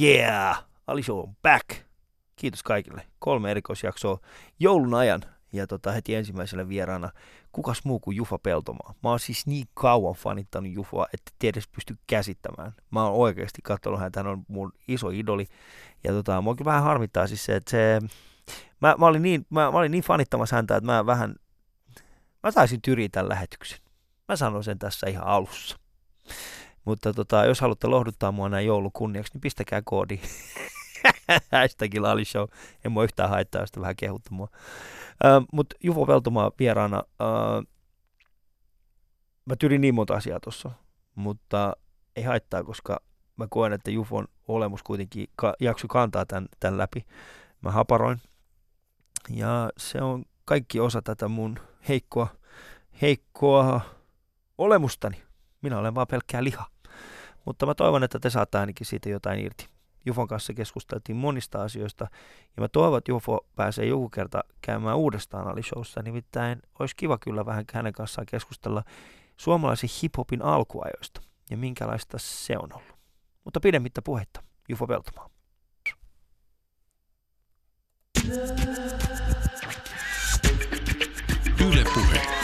Yeah! Ali Show on back! Kiitos kaikille. Kolme erikoisjaksoa joulun ajan ja tota, heti ensimmäisellä vieraana kukas muu kuin Jufa Peltomaa. Mä oon siis niin kauan fanittanut Jufaa, että edes pysty käsittämään. Mä oon oikeasti katsonut häntä, hän on mun iso idoli. Ja tota, mua kyllä vähän harmittaa siis se, että se, mä, mä, olin niin, mä, mä olin niin fanittamassa häntä, että mä vähän, mä taisin tyriä tämän lähetyksen. Mä sanon sen tässä ihan alussa. Mutta tota, jos haluatte lohduttaa mua näin joulun kunniaksi, niin pistäkää koodi. Hashtagilla Ali Show. En mua yhtään haittaa, jos vähän kehuttu mua. Mutta Juvo Veltomaa vieraana. Ö, mä tyrin niin monta asiaa tuossa, mutta ei haittaa, koska mä koen, että Jufon olemus kuitenkin ka- jakso kantaa tämän, tämän läpi. Mä haparoin. Ja se on kaikki osa tätä mun heikkoa, heikkoa olemustani. Minä olen vaan pelkkää liha. Mutta mä toivon, että te saatte ainakin siitä jotain irti. Jufon kanssa keskusteltiin monista asioista, ja mä toivon, että Jufo pääsee joku kerta käymään uudestaan Alishowssa, nimittäin olisi kiva kyllä vähän hänen kanssaan keskustella suomalaisen hiphopin alkuajoista, ja minkälaista se on ollut. Mutta pidemmittä puhetta, Jufo Peltomaa. Yle Puhe.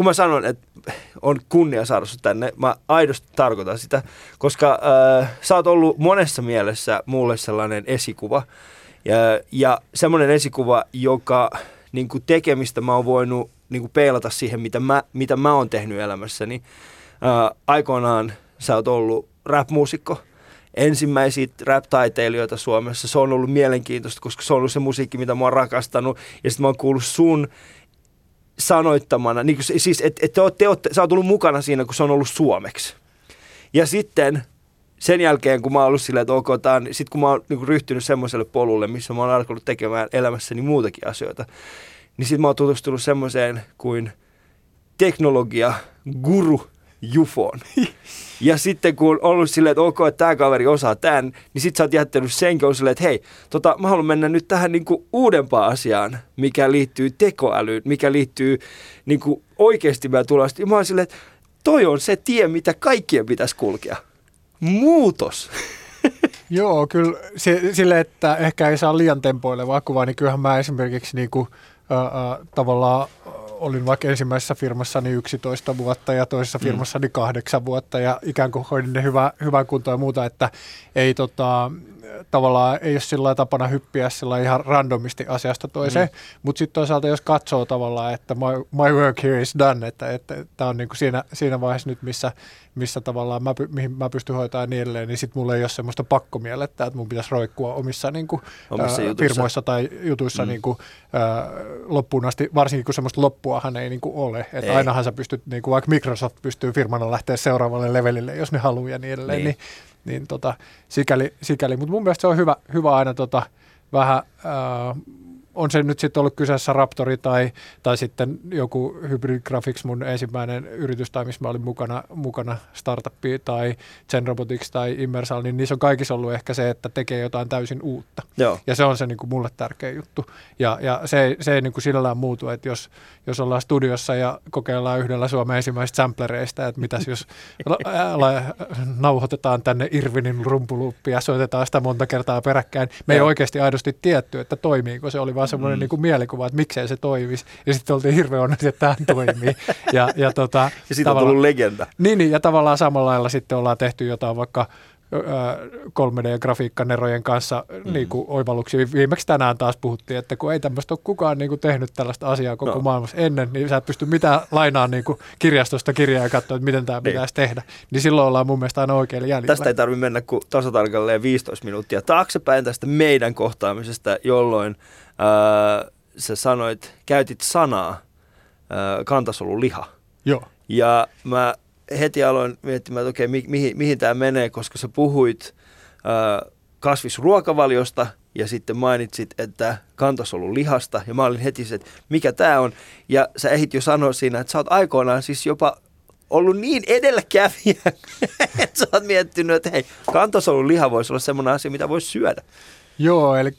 Kun mä sanon, että on kunnia saada sut tänne, mä aidosti tarkoitan sitä, koska äh, sä oot ollut monessa mielessä mulle sellainen esikuva. Ja, ja semmoinen esikuva, joka niin kuin tekemistä mä oon voinut niin kuin peilata siihen, mitä mä, mitä mä oon tehnyt elämässäni. Äh, aikoinaan sä oot ollut rap-muusikko, ensimmäisiä rap-taiteilijoita Suomessa. Se on ollut mielenkiintoista, koska se on ollut se musiikki, mitä mä oon rakastanut. Ja sitten mä oon kuullut sun sanoittamana, niin kuin, siis että et te te olette, sä oot ollut mukana siinä, kun se on ollut suomeksi. Ja sitten sen jälkeen, kun mä oon ollut silleen, että ok, tää sit kun mä oon niin ryhtynyt semmoiselle polulle, missä mä oon alkanut tekemään elämässäni muutakin asioita, niin sitten mä oon tutustunut semmoiseen kuin teknologia, guru, jufoon. Ja sitten kun on ollut silleen, että ok, että tämä kaveri osaa tämän, niin sitten sä oot jättänyt senkin on silleen, että hei, tota, mä haluan mennä nyt tähän niinku uudempaan asiaan, mikä liittyy tekoälyyn, mikä liittyy niinku oikeasti meidän tulosta. Ja mä oon silleen, että toi on se tie, mitä kaikkien pitäisi kulkea. Muutos. Joo, kyllä se, sille, että ehkä ei saa liian tempoilevaa kuvaa, niin kyllähän mä esimerkiksi niinku, äh, äh, tavallaan olin vaikka ensimmäisessä firmassani 11 vuotta ja toisessa mm. firmassani kahdeksan vuotta ja ikään kuin hoidin ne hyvä, hyvän kuntoon ja muuta, että ei tota, tavallaan ei ole sillä tapana hyppiä sillä ihan randomisti asiasta toiseen, mm. mutta sitten toisaalta jos katsoo tavallaan, että my, my work here is done, että tämä että on niinku siinä, siinä vaiheessa nyt, missä, missä tavallaan mä, mihin mä pystyn hoitamaan niin edelleen, niin sitten mulla ei ole semmoista pakkomielettä, että mun pitäisi roikkua omissa, niinku, omissa ää, firmoissa tai jutuissa mm. niinku, ää, loppuun asti, varsinkin kun semmoista loppuahan ei niinku ole, että ainahan sä pystyt, niinku, vaikka Microsoft pystyy firmana lähteä seuraavalle levelille, jos ne haluaa ja niin edelleen, niin, niin niin tota, sikäli, sikäli. mutta mun mielestä se on hyvä, hyvä aina tota, vähän ää, on se nyt sitten ollut kyseessä Raptori tai, tai sitten joku Hybrid Graphics, mun ensimmäinen yritys tai missä mä olin mukana, mukana startuppi tai Gen Robotics tai Immersal, niin niissä on kaikissa ollut ehkä se, että tekee jotain täysin uutta. Joo. Ja se on se niin kuin mulle tärkeä juttu. Ja, ja se, ei, se ei niin kuin sillä muutu, että jos, jos ollaan studiossa ja kokeillaan yhdellä Suomen ensimmäisistä samplereista, että mitäs jos la, la, nauhoitetaan tänne Irvinin rumpuluppia ja soitetaan sitä monta kertaa peräkkäin. Me ei oikeasti aidosti tietty, että toimiiko se oli vaan semmoinen mm. niin kuin mielikuva, että miksei se toimisi. Ja sitten oltiin hirveän onnellisia, että tämä toimii. ja, ja, tota, ja siitä on tullut legenda. Niin, niin, ja tavallaan samalla lailla sitten ollaan tehty jotain vaikka 3D-grafiikkanerojen kanssa mm. niin kuin oivalluksia. Viimeksi tänään taas puhuttiin, että kun ei tämmöistä ole kukaan niin kuin tehnyt tällaista asiaa koko no. maailmassa ennen, niin sä et pysty mitään lainaa niin kuin kirjastosta kirjaa ja katsoa, että miten tämä niin. pitäisi tehdä. Niin silloin ollaan mun mielestä aina oikein jäljellä. Tästä ei tarvitse mennä kuin tasatarkalleen 15 minuuttia taaksepäin tästä meidän kohtaamisesta, jolloin äh, sä sanoit, käytit sanaa äh, kantasolu liha. Joo. Ja mä heti aloin miettimään, että okei, mi- mihin, mihin tämä menee, koska sä puhuit äh, kasvisruokavaliosta ja sitten mainitsit, että kantasolu lihasta ja mä olin heti se, että mikä tämä on. Ja sä ehdit jo sanoa siinä, että sä oot aikoinaan siis jopa ollut niin edelläkävijä, että sä oot miettinyt, että hei, kantasolun liha voisi olla semmoinen asia, mitä voisi syödä. Joo, eli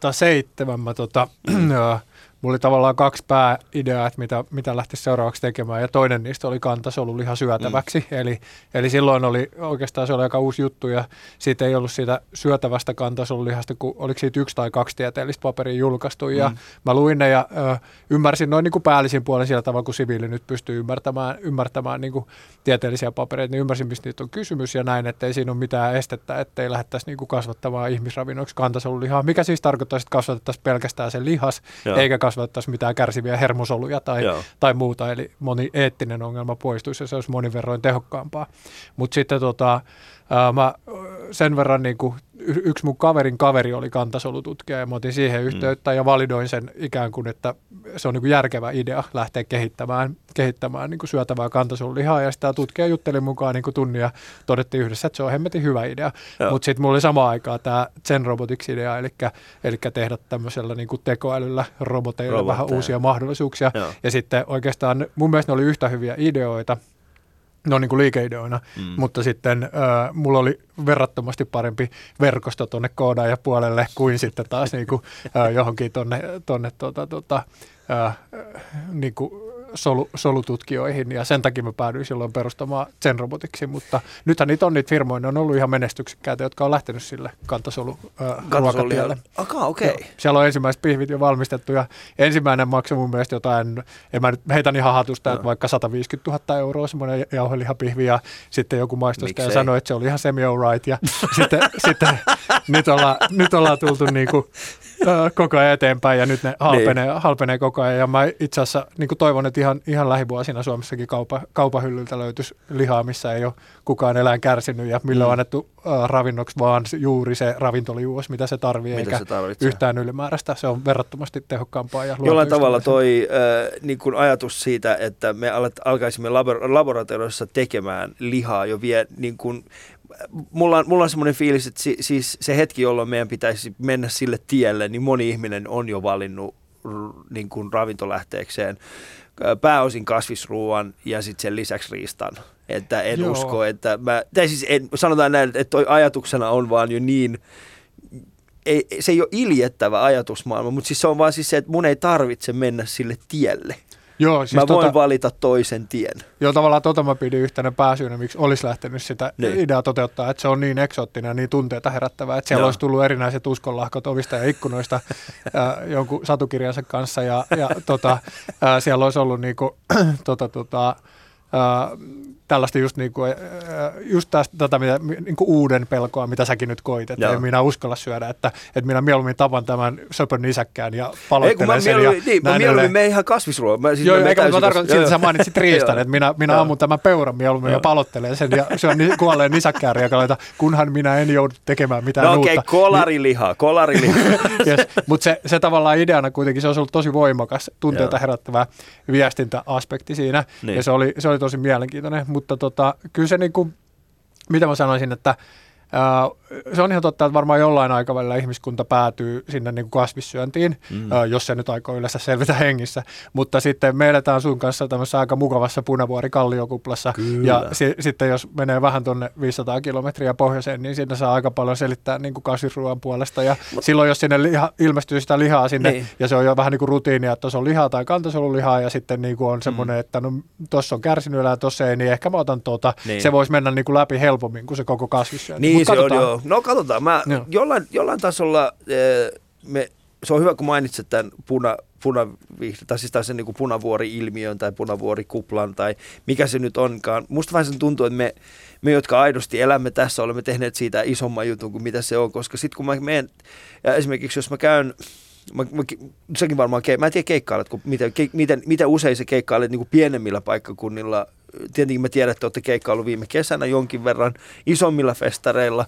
2007 mä tota, mulla oli tavallaan kaksi pääideaa, että mitä, mitä lähti seuraavaksi tekemään, ja toinen niistä oli kantasoluliha syötäväksi, mm. eli, eli silloin oli oikeastaan se oli aika uusi juttu, ja siitä ei ollut siitä syötävästä kantasolulihasta, kun oliko siitä yksi tai kaksi tieteellistä paperia julkaistu, mm. ja mä luin ne ja ö, ymmärsin noin niin kuin päällisin puolen sillä tavalla, kun siviili nyt pystyy ymmärtämään, ymmärtämään niin kuin tieteellisiä papereita, niin ymmärsin, mistä niitä on kysymys, ja näin, että ei siinä ole mitään estettä, ettei lähdettäisi niin kuin kasvattamaan ihmisravinnoksi kantasolulihaa, mikä siis tarkoittaa, että kasvatettaisiin pelkästään se lihas, Joo. eikä kasvattaisi mitään kärsiviä hermosoluja tai, tai muuta, eli moni eettinen ongelma poistuisi ja se olisi monin verroin tehokkaampaa. Mutta sitten tota, ää, mä sen verran niin kuin yksi mun kaverin kaveri oli kantasolututkija ja mä otin siihen mm. yhteyttä mm. ja validoin sen ikään kuin, että se on niin kuin järkevä idea lähteä kehittämään, kehittämään niin kuin syötävää kantasolulihaa ja sitä tutkija jutteli mukaan niin kuin tunnia todettiin yhdessä, että se on hemmetin hyvä idea. Mutta sitten mulla oli sama aikaa tämä Zen Robotics-idea, eli, eli tehdä tämmöisellä niin kuin tekoälyllä roboteilla Roboteja. vähän uusia mahdollisuuksia. Joo. Ja sitten oikeastaan mun mielestä ne oli yhtä hyviä ideoita, no niin kuin liikeideoina, mm. mutta sitten äh, mulla oli verrattomasti parempi verkosto tuonne puolelle kuin sitten taas niin kuin, äh, johonkin tuonne, tuonne tuota, tuota, äh, niin kuin solu, solututkijoihin ja sen takia mä päädyin silloin perustamaan Zen Robotiksi, mutta nythän niitä on niitä firmoja, ne on ollut ihan menestyksekkäitä, jotka on lähtenyt sille kantasolu äh, ruokatielle. Aka, okei. Okay. Siellä on ensimmäiset pihvit jo valmistettu ja ensimmäinen maksoi mun mielestä jotain, en mä nyt heitän ihan hatusta, no. että vaikka 150 000 euroa semmoinen jauhelihapihvi ja sitten joku maistosta ja sanoi, että se oli ihan semi right ja sitten, sitten nyt, olla, nyt ollaan tultu niinku, äh, koko ajan eteenpäin ja nyt ne halpenee, niin. halpenee koko ajan ja mä itse asiassa niinku toivon, että ihan, ihan lähivuosina Suomessakin kaupa, kaupahyllyltä löytyisi lihaa, missä ei ole kukaan eläin kärsinyt ja millä mm. on annettu äh, ravinnoksi vaan juuri se ravintolijuus, mitä se tarvitsee, eikä se tarvitsee. yhtään ylimääräistä. Se on verrattomasti tehokkaampaa. Ja Jollain tavalla toi äh, niin ajatus siitä, että me alkaisimme labor- laboratoriossa tekemään lihaa jo vie niin kuin mulla on, mulla on semmoinen fiilis, että si, siis se hetki, jolloin meidän pitäisi mennä sille tielle, niin moni ihminen on jo valinnut niin kuin ravintolähteekseen pääosin kasvisruuan ja sitten sen lisäksi riistan. Että en Joo. usko, että mä, tai siis en, sanotaan näin, että toi ajatuksena on vaan jo niin, ei, se ei ole iljettävä ajatusmaailma, mutta siis se on vaan siis se, että mun ei tarvitse mennä sille tielle. Joo, siis mä voin tota, valita toisen tien. Joo, tavallaan tota mä pidin yhtenä pääsyynä, miksi olisi lähtenyt sitä niin. ideaa toteuttaa, että se on niin eksoottinen ja niin tunteita herättävää, että siellä Joo. olisi tullut erinäiset uskonlahkot ovista ja ikkunoista ää, jonkun satukirjansa kanssa ja, ja tota, ää, siellä olisi ollut niinku, tota, tota, ää, tällaista just, niin kuin, just tästä, tätä mitä, niin kuin uuden pelkoa, mitä säkin nyt koit, että en minä uskalla syödä, että, että minä mieluummin tapan tämän söpön nisäkkään ja paloittelen sen. Ja niin, mä mieluummin menen ihan kasvisruoan. Siis joo, eikä mä tarkoitan, että sä mainitsit riistan, että minä, minä ammun tämän peuran mieluummin ja palottelen sen ja syön ni, kuolleen nisäkkään riekaleita, kunhan minä en joudu tekemään mitään no, uutta. No okei, okay, kolariliha, kolariliha. yes, mutta se, se tavallaan ideana kuitenkin, se olisi ollut tosi voimakas, tunteita herättävä viestintäaspekti siinä, niin. ja se oli, se oli tosi mielenkiintoinen, mutta tota, kyllä se niin kuin, mitä mä sanoisin, että se on ihan totta, että varmaan jollain aikavälillä ihmiskunta päätyy sinne niin kuin kasvissyöntiin, mm. jos se nyt aikoo yleensä selvitä hengissä. Mutta sitten me eletään sun kanssa tämmöisessä aika mukavassa punavuori-kalliokuplassa. Ja si- sitten jos menee vähän tuonne 500 kilometriä pohjoiseen, niin siinä saa aika paljon selittää niin kuin kasvisruoan puolesta. Ja Mut, silloin, jos sinne liha, ilmestyy sitä lihaa sinne, niin. ja se on jo vähän niin kuin rutiinia, että tuossa on lihaa tai kantasolulihaa, ja sitten niin kuin on semmoinen, mm. että no tuossa on kärsinyt ja tuossa ei, niin ehkä mä otan tuota. Niin. Se voisi mennä niin kuin läpi helpommin kuin se koko kasvissyönti. Niin, se on, joo. No katsotaan. Mä jollain, jollain tasolla eh, me, se on hyvä, kun mainitsit tämän puna, punavihreä, tai siis sen niin punavuori-ilmiön tai punavuorikuplan tai mikä se nyt onkaan. Musta vähän sen tuntuu, että me, me, jotka aidosti elämme tässä, olemme tehneet siitä isomman jutun kuin mitä se on, koska sitten kun mä menen, ja esimerkiksi jos mä käyn Mä, mä, sekin varmaan, mä en tiedä keikkailet, miten, ke, miten, miten usein se keikkailet niin kuin pienemmillä paikkakunnilla tietenkin mä tiedän, että olette keikkailu viime kesänä jonkin verran isommilla festareilla,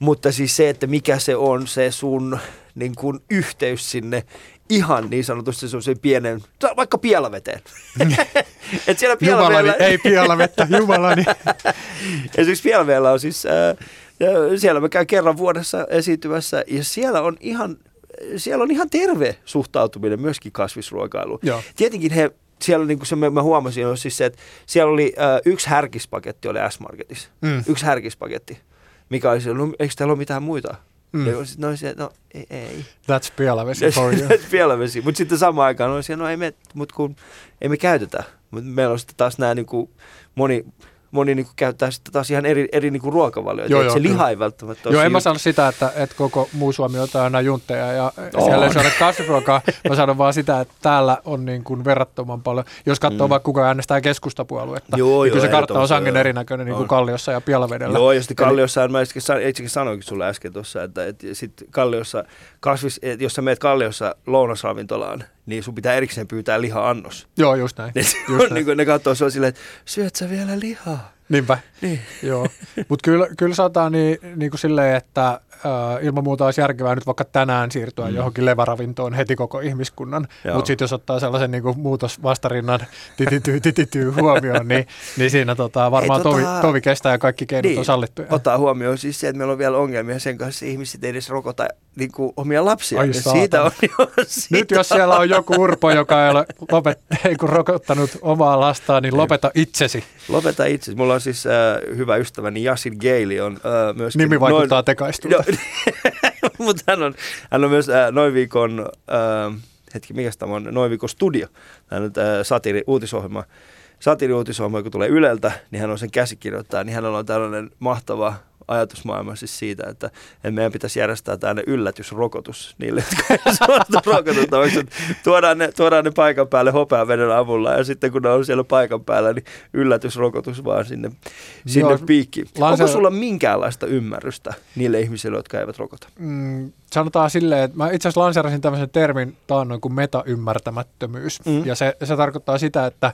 mutta siis se, että mikä se on se sun niin kuin yhteys sinne ihan niin sanotusti se pienen, vaikka pielaveteen. Et siellä pielaveellä... Jumalani, ei pielavettä, jumalani. Esimerkiksi pielaveellä on siis äh, Ja siellä mä käyn kerran vuodessa esiintymässä ja siellä on ihan, siellä on ihan terve suhtautuminen myöskin kasvisruokailuun. Joo. Tietenkin he, siellä niin kuin se mä, mä huomasin, on siis se, että siellä oli äh, yksi härkispaketti oli S-Marketissa. Mm. Yksi härkispaketti. Mikä oli se, no, eikö täällä ole mitään muita? Mm. Mm. No, se, no ei. ei. That's pielavesi for you. Vielä vesi. Mutta sitten samaan aikaan on siellä, no ei me, mut kun ei me käytetä. Mut meillä on sitten taas nämä niinku, moni, moni niinku käyttää sitten taas ihan eri, eri niinku ruokavalioita. Joo, Joo, se liha ei välttämättä ole Joo, en mä sano sitä, että, että koko muu Suomi ottaa aina juntteja ja On. siellä ei saada kasvisruokaa. Mä sanon vaan sitä, että täällä on niin kuin verrattoman paljon. Jos katsoo Mm. vaikka kuka äänestää keskustapuoluetta, Joo, niin kyllä joo, se kartta on sangen joo. erinäköinen niin kuin On. Kalliossa ja Pielavedellä. Joo, ja sitten Kalliossa, mä itsekin san- itsekin sanoinkin sulle äsken tuossa, että, että sitten Kalliossa, kasvis, et jos sä meet Kalliossa lounasravintolaan, niin sun pitää erikseen pyytää liha-annos. Joo, just näin. Ne, Just on, näin. niin kuin, ne katsoo sua silleen, että syöt sä vielä lihaa? Niinpä. Niin. Joo, mutta kyllä, kyllä sanotaan niin, niin kuin silleen, että äh, ilman muuta olisi järkevää nyt vaikka tänään siirtyä mm. johonkin leväravintoon heti koko ihmiskunnan, mutta sitten jos ottaa sellaisen niin kuin muutosvastarinnan titityy, titityy huomioon, niin, niin siinä tota, varmaan Ei, tovi, tota- tovi kestää ja kaikki keinot Niin, on sallittuja. Ottaa huomioon siis se, että meillä on vielä ongelmia sen kanssa, että ihmiset edes rokota niin kuin, omia lapsia. Ai siitä on jo, siitä Nyt jos siellä on joku urpo, joka ei ole lopet, ei kun rokottanut omaa lastaan, niin lopeta itsesi. Lopeta itse. Mulla on siis äh, hyvä ystäväni Yasin Geili on äh, myöskin... Nimi vaikuttaa noin, tekaistulta. mutta hän on, hän on myös äh, noin viikon... Äh, hetki, mikä tämä on? Noin viikon studio. Hän on äh, satiri, uutisohjelma. Satiri-uutisohjelma, kun tulee Yleltä, niin hän on sen käsikirjoittaja, niin hänellä on tällainen mahtava ajatusmaailma siis siitä, että, meidän pitäisi järjestää tänne yllätysrokotus niille, jotka ei suostu rokotettavaksi. Tuodaan ne, tuodaan ne paikan päälle hopeaveden avulla ja sitten kun ne on siellä paikan päällä, niin yllätysrokotus vaan sinne, sinne Joo, piikkiin. Onko sulla minkäänlaista ymmärrystä niille ihmisille, jotka eivät rokota? mm, sanotaan silleen, että mä itse asiassa lanseerasin tämmöisen termin taannoin kuin metaymmärtämättömyys. Mm. Ja se, se tarkoittaa sitä, että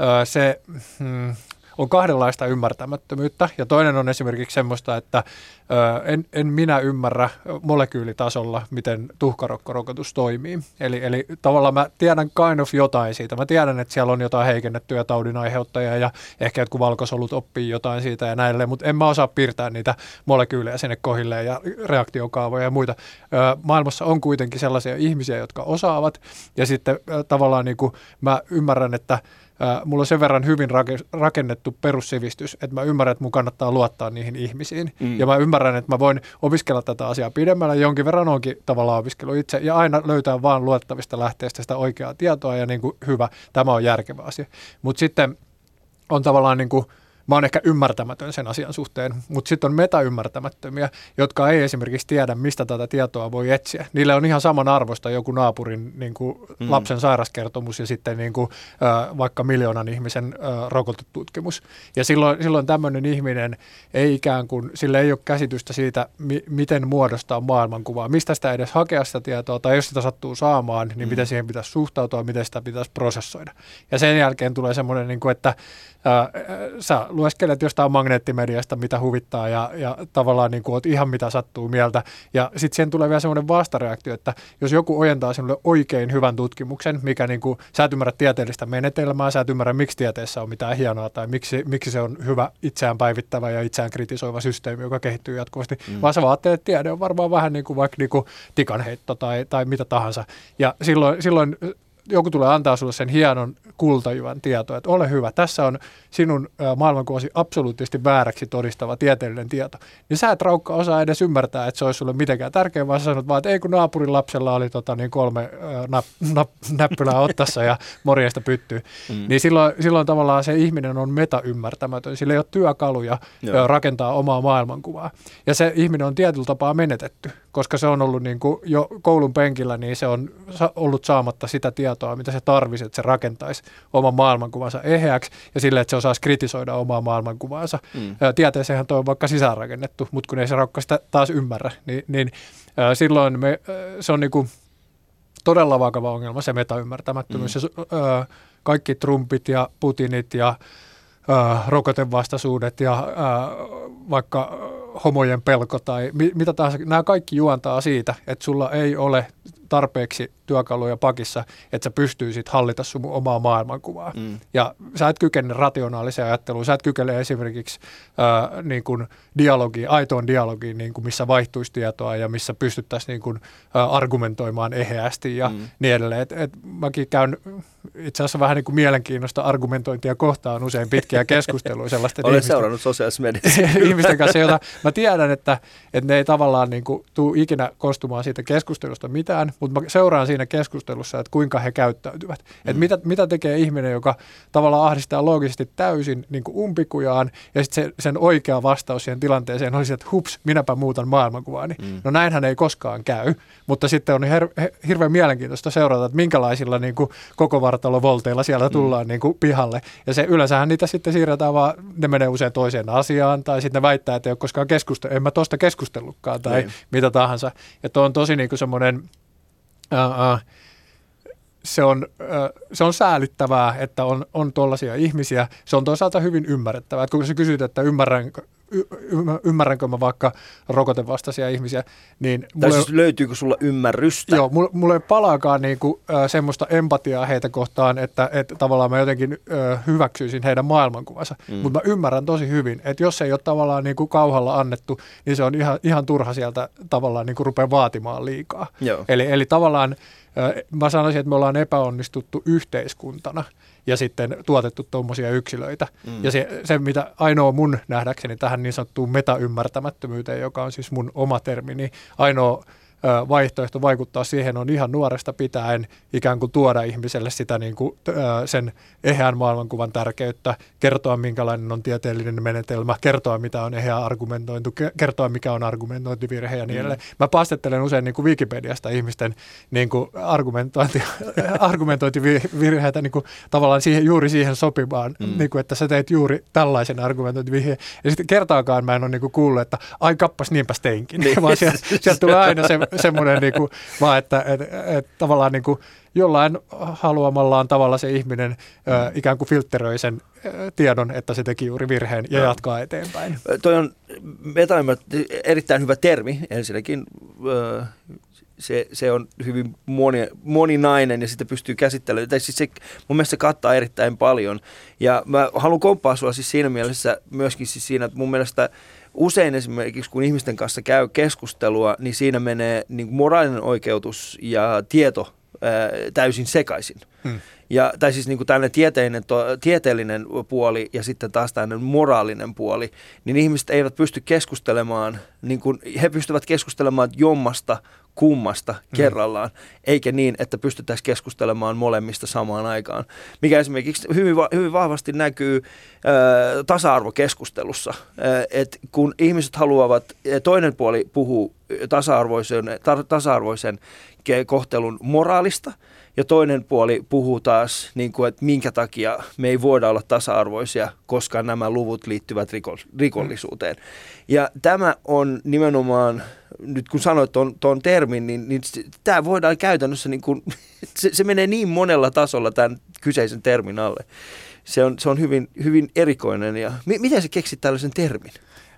ö, se mm, on kahdenlaista ymmärtämättömyyttä. Ja toinen on esimerkiksi semmoista, että en, en minä ymmärrä molekyylitasolla, miten tuhkarokkorokotus toimii. Eli, eli tavallaan mä tiedän kind of jotain siitä. Mä tiedän, että siellä on jotain heikennettyjä taudin aiheuttajia ja ehkä jotkut valkosolut oppii jotain siitä ja näille, mutta en mä osaa piirtää niitä molekyylejä sinne kohilleen ja reaktiokaavoja ja muita. Maailmassa on kuitenkin sellaisia ihmisiä, jotka osaavat ja sitten tavallaan niin kuin mä ymmärrän, että mulla on sen verran hyvin rake- rakennettu perussivistys, että mä ymmärrän, että mun kannattaa luottaa niihin ihmisiin. Mm. Ja mä ymmärrän, että mä voin opiskella tätä asiaa pidemmällä. Jonkin verran onkin tavallaan opiskelu itse. Ja aina löytää vaan luettavista lähteistä sitä oikeaa tietoa ja niin kuin hyvä, tämä on järkevä asia. Mutta sitten on tavallaan niin kuin, mä oon ehkä ymmärtämätön sen asian suhteen, mutta sitten on metaymmärtämättömiä, jotka ei esimerkiksi tiedä, mistä tätä tietoa voi etsiä. Niille on ihan saman arvosta joku naapurin niin kuin Mm. lapsen sairaskertomus ja sitten niin kuin, äh, vaikka miljoonan ihmisen äh, rokotetutkimus. Ja silloin, silloin tämmöinen ihminen ei ikään kuin, sillä ei ole käsitystä siitä, mi- miten muodostaa maailmankuvaa, mistä sitä edes hakea sitä tietoa, tai jos sitä sattuu saamaan, niin mm. miten siihen pitäisi suhtautua, miten sitä pitäisi prosessoida. Ja sen jälkeen tulee semmoinen, niin kuin, että ää, sä lueskelet jostain magneettimediasta, mitä huvittaa ja, ja tavallaan niin kuin oot ihan mitä sattuu mieltä. Ja sitten siihen tulee vielä semmoinen vastareaktio, että jos joku ojentaa sinulle oikein hyvän tutkimuksen, mikä niin kuin, sä et ymmärrä tieteellistä menetelmää, sä et ymmärrä, miksi tieteessä on mitään hienoa tai miksi, miksi se on hyvä itseään päivittävä ja itseään kritisoiva systeemi, joka kehittyy jatkuvasti, Mm. vaan sä vaan ajattelet, että tiede on varmaan vähän niin kuin vaikka niin kuin tikanheitto tai, tai mitä tahansa. Ja silloin, silloin joku tulee antaa sulle sen hienon kultajyvän tietoa, että ole hyvä, tässä on sinun maailmankuvasi absoluuttisesti vääräksi todistava tieteellinen tieto. Niin sä et raukka osaa edes ymmärtää, että se olisi sulle mitenkään tärkeä, vaan sä sanot vaan, että ei kun naapurin lapsella oli tota, niin kolme nap, nap, näppylää ottassa ja morjesta pyttyy. Mm. Niin silloin, silloin tavallaan se ihminen on metaymmärtämätön, sillä ei ole työkaluja Joo. rakentaa omaa maailmankuvaa. Ja se ihminen on tietyllä tapaa menetetty, koska se on ollut niin kuin jo koulun penkillä, niin se on ollut saamatta sitä tietoa, mitä se tarvisi, että se rakentaisi oman maailmankuvansa eheäksi ja sille, että se osaisi kritisoida omaa maailmankuvaansa. Mm. Tieteeseenhän toi on vaikka sisäänrakennettu, mutta kun ei se raukka sitä taas ymmärrä, niin, niin ö, silloin me, ö, se on niin kuin todella vakava ongelma se metaymmärtämättömyys. Mm. Ja, kaikki Trumpit ja Putinit ja ö, rokotevastaisuudet ja ö, vaikka homojen pelko tai mi, mitä tahansa, nämä kaikki juontaa siitä, että sulla ei ole tarpeeksi työkaluja pakissa, että sä pystyisit hallita sun omaa maailmankuvaa. Mm. Ja sä et kykene rationaaliseen ajatteluun, sä et kykene esimerkiksi äh, niin kuin dialogiin, aitoon dialogiin, niin kuin missä vaihtuisi tietoa ja missä pystyttäisiin niin kuin, äh, argumentoimaan eheästi ja mm. niin edelleen. Et, et mäkin käyn itse asiassa vähän niin kuin mielenkiinnosta argumentointia kohtaan usein pitkiä keskusteluja sellaista. Olen ihmisten, seurannut sosiaalisessa mediassa. ihmisten kanssa, jota mä tiedän, että, että ne ei tavallaan niin kuin, tuu ikinä kostumaan siitä keskustelusta mitään, mutta mä seuraan siinä keskustelussa, että kuinka he käyttäytyvät. Mm. Että mitä, mitä tekee ihminen, joka tavallaan ahdistaa loogisesti täysin niin kuin umpikujaan, ja sitten se, sen oikea vastaus siihen tilanteeseen olisi, että hups, minäpä muutan maailmankuvaani. Mm. No näinhän ei koskaan käy, mutta sitten on her- hirveän mielenkiintoista seurata, että minkälaisilla niin kuin koko volteilla siellä mm. tullaan mm. niin kuin pihalle. Ja se yleensähän niitä sitten siirretään vaan, ne menee usein toiseen asiaan, tai sitten ne väittää, että ei ole koskaan keskustellut, en mä tosta keskustellutkaan, tai niin. mitä tahansa. Ja tuo on tosi niin kuin semmoinen, uh, se on, se on säälittävää, että on, on tuollaisia ihmisiä. Se on toisaalta hyvin ymmärrettävää. Että kun sä kysyt, että ymmärränkö, y- ymmärränkö mä vaikka rokotevastaisia ihmisiä, niin... Tai siis löytyykö sulla ymmärrystä? Joo, mulla, mulla ei palaakaan niinku, äh, semmoista empatiaa heitä kohtaan, että, että tavallaan mä jotenkin äh, hyväksyisin heidän maailmankuvansa. Mm. Mutta mä ymmärrän tosi hyvin, että jos ei ole tavallaan niinku kauhalla annettu, niin se on ihan, ihan turha sieltä tavallaan niinku rupea vaatimaan liikaa. Joo. Eli, eli tavallaan mä sanoisin, että me ollaan epäonnistuttu yhteiskuntana ja sitten tuotettu tuommoisia yksilöitä. Mm. Ja se, se, mitä ainoa mun nähdäkseni tähän niin sanottuun metaymmärtämättömyyteen, joka on siis mun oma termi, niin ainoa vaihtoehto vaikuttaa siihen on ihan nuoresta pitäen ikään kuin tuoda ihmiselle sitä niin kuin, sen eheän maailmankuvan tärkeyttä, kertoa minkälainen on tieteellinen menetelmä, kertoa mitä on eheä argumentointi, kertoa mikä on argumentointivirhe ja niin mm. edelleen. Mä pastettelen usein niin kuin Wikipediasta ihmisten niin kuin argumentointi, argumentointivirheitä niin kuin, tavallaan siihen, juuri siihen sopivaan, mm. niin kuin, että sä teet juuri tällaisen argumentointivirheen. Ja sitten kertaakaan mä en ole niin kuin kuullut, että ai kappas niinpäs teinkin, niin. vaan sieltä, sieltä tulee aina se semmoinen, niin kuin, vaan että et, et, tavallaan niin kuin jollain haluamallaan tavalla se ihminen ö, ikään kuin filtteröi sen ö, tiedon, että se teki juuri virheen ja no. jatkaa eteenpäin. Toi on erittäin hyvä termi ensinnäkin. Ö, se, se on hyvin moni, moninainen ja sitä pystyy käsittelemään. Tai siis se, mun mielestä se kattaa erittäin paljon. Ja mä haluan komppaa sua siis siinä mielessä myöskin siis siinä, että mun mielestä usein esimerkiksi kun ihmisten kanssa käy keskustelua, niin siinä menee niin moraalinen oikeutus ja tieto ää, täysin sekaisin. Hmm. Ja, tai siis niin tällainen tieteellinen, to, tieteellinen puoli ja sitten taas tällainen moraalinen puoli, niin ihmiset eivät pysty keskustelemaan, niin kuin, he pystyvät keskustelemaan jommasta kummasta mm. kerrallaan, eikä niin, että pystyttäisiin keskustelemaan molemmista samaan aikaan. Mikä esimerkiksi hyvin, va- hyvin vahvasti näkyy ö, tasa-arvokeskustelussa, että kun ihmiset haluavat, toinen puoli puhuu tasa-arvoisen, ta- tasa-arvoisen kohtelun moraalista, ja toinen puoli puhuu taas, niin kuin, että minkä takia me ei voida olla tasa-arvoisia, koska nämä luvut liittyvät rikollisuuteen. Ja tämä on nimenomaan, nyt kun sanoit tuon, tuon termin, niin, niin tämä voidaan käytännössä, niin kuin, se, se menee niin monella tasolla tämän kyseisen termin alle. Se on, se on hyvin, hyvin erikoinen. Ja, mi, miten sä keksit tällaisen termin?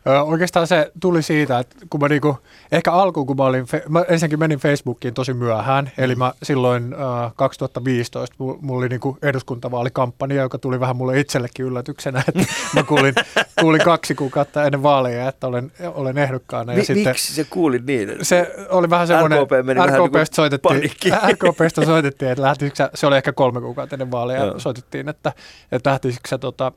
Ö, oikeastaan se tuli siitä, että kun mä niinku, ehkä alkuun kun mä olin, mä ensinnäkin menin Facebookiin tosi myöhään, mm. eli mä silloin ö, 2015, mulla oli niinku eduskuntavaalikampanja, joka tuli vähän mulle itsellekin yllätyksenä, että mä kuulin, kuulin kaksi kuukautta ennen vaaleja, että olen, olen ehdokkaana. Ja Mi- sitten, miksi se kuuli niin? Se oli vähän semmoinen, RKP meni RKPstä, vähän niin soitettiin, RKPstä soitettiin, että lähtisikö se oli ehkä kolme kuukautta ennen vaaleja, no. soitettiin, että, että lähtisikö se tota,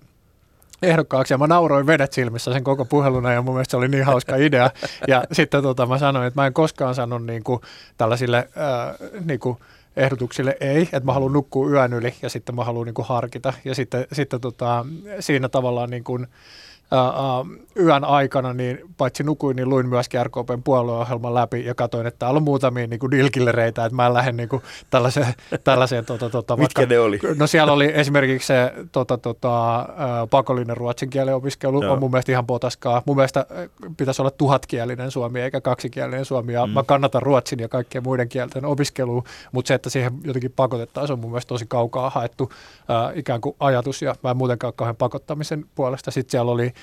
ehdokkaaksi ja mä nauroin vedet silmissä sen koko puheluna ja mun mielestä se oli niin hauska idea. Ja sitten tota, mä sanoin, että mä en koskaan sanonut niin kuin, tällaisille äh, niin kuin, ehdotuksille ei, että mä haluan nukkua yön yli ja sitten mä haluan niin kuin, harkita. Ja sitten, sitten tota, siinä tavallaan niin kuin, yön aikana, niin paitsi nukuin, niin luin myöskin RKPn puolueohjelman läpi ja katsoin, että täällä on muutamia niin dilkillereitä, että mä en lähde niin kuin tällaiseen, tällaiseen tota, tota, Mitkä vaikka, ne oli? No siellä oli esimerkiksi se tota, tota, pakollinen ruotsin kielen opiskelu, Joo. on mun mielestä ihan potaskaa. Mun mielestä pitäisi olla tuhatkielinen suomi eikä kaksikielinen suomi, ja mm. mä kannatan ruotsin ja kaikkien muiden kielten opiskelua, mutta se, että siihen jotenkin pakotettaisiin, on mun mielestä tosi kaukaa haettu äh, ikään kuin ajatus, ja mä en muutenkaan kauhean pakottamisen puolesta. Sitten siellä oli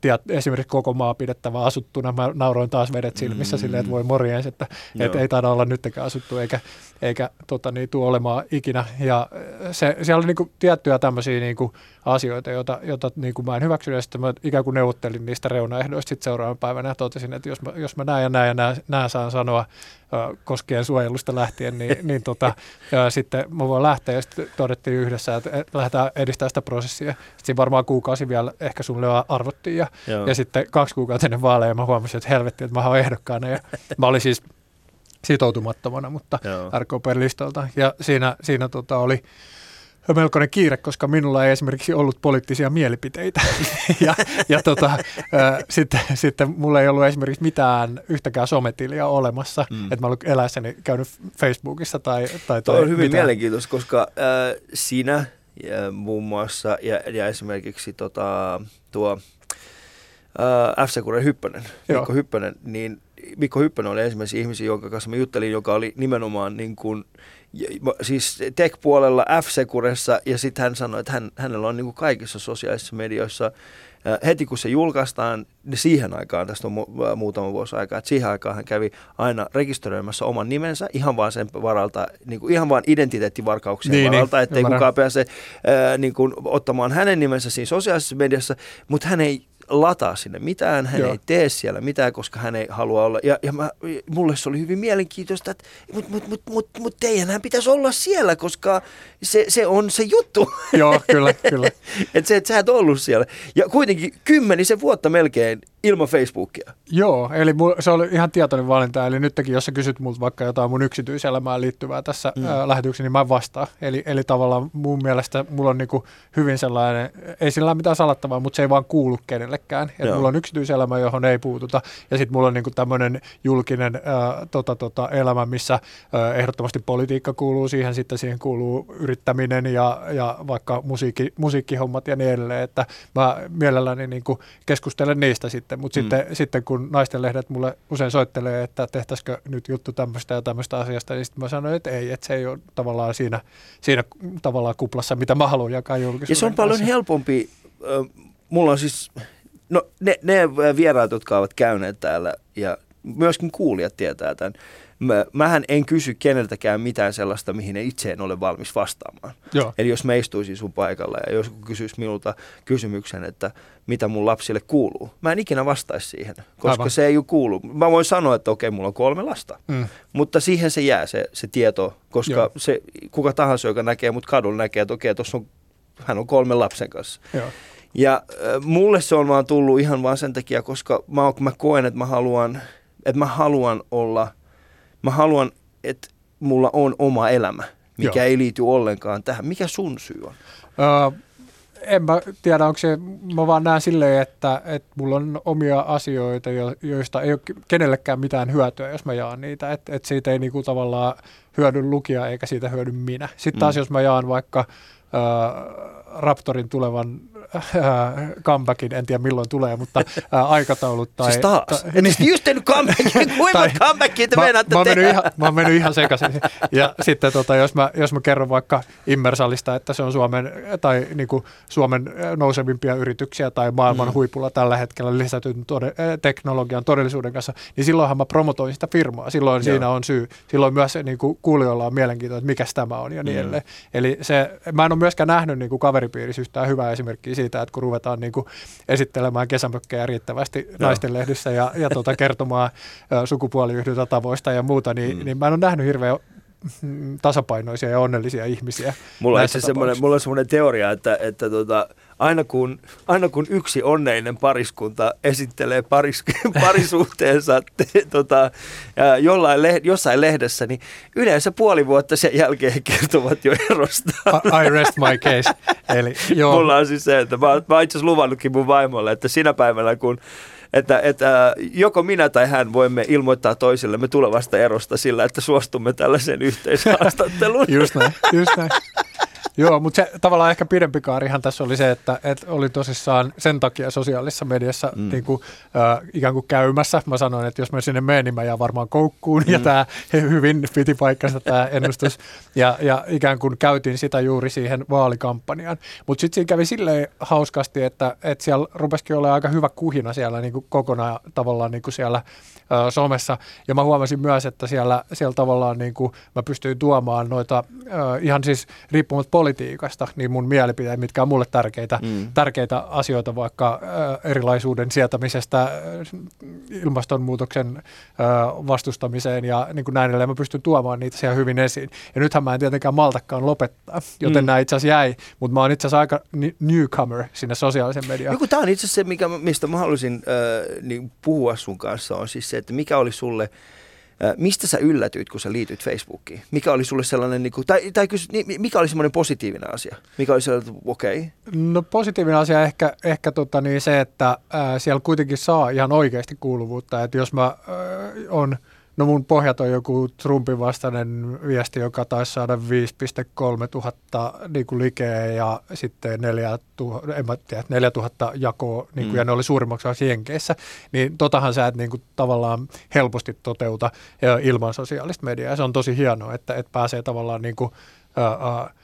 tiet, esimerkiksi koko maa pidettävä asuttuna. Mä nauroin taas vedet silmissä mm. silleen, että voi morjens, että et ei taida olla nyttekään asuttu eikä, eikä tota, niin, tule olemaan ikinä. Ja se, siellä oli niinku tiettyjä tämmöisiä niinku asioita, joita, joita niinku mä en hyväksynyt. Ja sitten mä ikään kuin neuvottelin niistä reunaehdoista sit seuraavan päivänä ja totesin, että jos mä, jos mä näen ja näen ja näen, näen saan sanoa koskien suojelusta lähtien, niin, niin tota, sitten mä voin lähteä ja sitten todettiin yhdessä, että lähdetään edistämään sitä prosessia. Sitten siinä varmaan kuukausi vielä ehkä sulle arvottiin ja, ja sitten kaksi kuukautta ennen vaaleja mä huomasin, että helvetti, että mä oon ehdokkaana ja mä olin siis sitoutumattomana, mutta RKP-listalta ja siinä, siinä tota oli melkoinen kiire, koska minulla ei esimerkiksi ollut poliittisia mielipiteitä. ja ja tota, äh, sitten, sitten mulla ei ollut esimerkiksi mitään yhtäkään sometiliä olemassa, mm. että mä olen eläessäni käynyt Facebookissa tai, tai, tai on hyvin mitään. mielenkiintoista, koska äh, sinä ja muun muassa ja, ja esimerkiksi tota, tuo äh, FC Kuren Hyppönen, Mikko Hyppönen, niin Mikko Hyppönen oli ensimmäisiä ihmisiä, jonka kanssa mä juttelin, joka oli nimenomaan niin kuin, siis tech-puolella F-Securessa ja sitten hän sanoi, että hän, hänellä on niin kuin kaikissa sosiaalisissa medioissa heti kun se julkaistaan, niin siihen aikaan, tästä on mu- muutama vuosi aikaa, että siihen aikaan hän kävi aina rekisteröimässä oman nimensä ihan vaan sen varalta, niin kuin ihan vaan identiteettivarkauksien niin, varalta, niin, ettei ymmärrän. kukaan pääse ää, niin kuin, ottamaan hänen nimensä siinä sosiaalisessa mediassa, mutta hän ei lataa sinne mitään, hän Joo. ei tee siellä mitään, koska hän ei halua olla. Ja, ja mä, mulle se oli hyvin mielenkiintoista, että mutta mut, mut, mut, mut teidänhän pitäisi olla siellä, koska se, se on se juttu. Joo, kyllä, kyllä. että se, että sä et ollut siellä. Ja kuitenkin kymmenisen vuotta melkein ilman Facebookia. Joo, eli se oli ihan tietoinen valinta. Eli nytkin, jos sä kysyt multa vaikka jotain mun yksityiselämään liittyvää tässä mm. lähetyksessä, niin mä vastaan. Eli, eli tavallaan mun mielestä mulla on niinku hyvin sellainen, ei sillä ole mitään salattavaa, mutta se ei vaan kuulu kenellekään. Et mulla on yksityiselämä, johon ei puututa. Ja sitten mulla on niinku tämmöinen julkinen ää, tota, tota, elämä, missä ää, ehdottomasti politiikka kuuluu siihen, sitten siihen kuuluu yrittäminen ja, ja vaikka musiikki, musiikkihommat ja niin edelleen. Että mä mielelläni niinku keskustelen niistä sitten mutta mm. sitten, sitten kun naisten lehdet mulle usein soittelee, että tehtäisikö nyt juttu tämmöistä ja tämmöistä asiasta, niin sitten mä sanoin, että ei, että se ei ole tavallaan siinä, siinä tavallaan kuplassa, mitä mä haluan jakaa julkisuuden Ja se on paljon helpompi, mulla on siis, no ne, ne vieraat, jotka ovat käyneet täällä ja myöskin kuulijat tietää tämän, mä, mähän en kysy keneltäkään mitään sellaista, mihin itse en ole valmis vastaamaan. Joo. Eli jos mä istuisin sun paikalla ja jos kysyisi minulta kysymyksen, että mitä mun lapsille kuuluu, mä en ikinä vastaisi siihen, koska Aivan. se ei kuulu. Mä voin sanoa, että okei, mulla on kolme lasta, mm. mutta siihen se jää se, se tieto, koska se, kuka tahansa, joka näkee mut kadulla, näkee, että okei, tuossa on, hän on kolmen lapsen kanssa. Joo. Ja äh, mulle se on vaan tullut ihan vaan sen takia, koska mä, mä koen, että mä haluan, että mä haluan olla – Mä haluan, että mulla on oma elämä, mikä Joo. ei liity ollenkaan tähän. Mikä sun syy on? Uh, en mä tiedä, onko se, mä vaan näen silleen, että, että mulla on omia asioita, joista ei ole kenellekään mitään hyötyä, jos mä jaan niitä, että, että siitä ei niinku tavallaan hyödy lukija eikä siitä hyödy minä. Sitten taas mm. jos mä jaan vaikka uh, Raptorin tulevan äh, comebackin, en tiedä milloin tulee, mutta äh, aikataulut tai... Siis taas? Ta, niin, just tehnyt comebackin, kuinka comebackin te meinaatte mä, tehdä? Ihan, mä oon mennyt ihan sekaisin. Ja sitten tota, jos, mä, jos mä kerron vaikka Immersalista, että se on Suomen, tai niin kuin Suomen nousevimpia yrityksiä tai maailman mm. huipulla tällä hetkellä lisätyn tode, teknologian todellisuuden kanssa, niin silloinhan mä promotoin sitä firmaa. Silloin Joo. siinä on syy. Silloin myös niin kuin kuulijoilla on mielenkiintoa, että mikä tämä on ja niin mm. edelleen. Eli se, mä en ole myöskään nähnyt niin kuin kaveripiirissä yhtään hyvää esimerkkiä siitä, että kun ruvetaan niin kuin esittelemään kesämökkejä riittävästi no. naisten lehdissä ja, ja tuota, kertomaan sukupuoliyhdyntätavoista ja muuta, niin, mm. niin mä en ole nähnyt hirveän tasapainoisia ja onnellisia ihmisiä. Mulla on, semmoinen, mulla on semmoinen teoria, että, että tota, aina, kun, aina kun yksi onneinen pariskunta esittelee paris, parisuhteensa te, tota, jollain leh, jossain lehdessä, niin yleensä puoli vuotta sen jälkeen kertovat jo erosta. I rest my case. Eli, joo. Mulla on siis se, että mä, mä itse asiassa luvannutkin mun vaimolle, että sinä päivänä kun että, että joko minä tai hän voimme ilmoittaa toisillemme tulevasta erosta sillä, että suostumme tällaiseen yhteishaastatteluun. just näin, just näin. Joo, mutta se tavallaan ehkä pidempi kaarihan tässä oli se, että, että oli tosissaan sen takia sosiaalisessa mediassa mm. niin kuin, äh, ikään kuin käymässä. Mä sanoin, että jos mä sinne menen, niin mä jään varmaan koukkuun mm. ja tämä hyvin piti paikkansa tämä ennustus. Ja, ja ikään kuin käytin sitä juuri siihen vaalikampanjaan. Mutta sitten siinä kävi silleen hauskasti, että, että siellä rupesikin olla aika hyvä kuhina siellä niin kuin kokonaan tavallaan niin kuin siellä somessa. Ja mä huomasin myös, että siellä, siellä tavallaan niin kuin mä pystyin tuomaan noita ihan siis riippumatta politiikasta, niin mun mielipiteet, mitkä on mulle tärkeitä, mm. tärkeitä asioita vaikka erilaisuuden sietämisestä ilmastonmuutoksen vastustamiseen ja niin kuin näin edelleen. Mä pystyn tuomaan niitä siellä hyvin esiin. Ja nythän mä en tietenkään maltakaan lopettaa, joten mm. nämä itse asiassa jäi, mutta mä oon itse asiassa aika newcomer sinne sosiaalisen mediaan. Joku tämä on itse asiassa se, mikä, mistä mä haluaisin äh, niin puhua sun kanssa, on siis se, että mikä oli sulle Mistä sä yllätyit, kun sä liityt Facebookiin? Mikä oli sulle sellainen, niin kuin, tai, tai kysy, niin, mikä oli semmoinen positiivinen asia? Mikä oli sellainen, okei? Okay. No positiivinen asia ehkä, ehkä tota, niin se, että ää, siellä kuitenkin saa ihan oikeasti kuuluvuutta. Että jos mä ää, on No mun pohjat on joku Trumpin vastainen viesti, joka taisi saada 5,3 tuhatta niin kuin likeä ja sitten 4 000, en mä tiedä, 4 000 jakoa, niin kuin, mm. ja ne oli suurimmaksi osassa Jenkeissä, niin totahan sä et niin kuin, tavallaan helposti toteuta ilman sosiaalista mediaa. Se on tosi hienoa, että, että pääsee tavallaan niin kuin, ää, ää,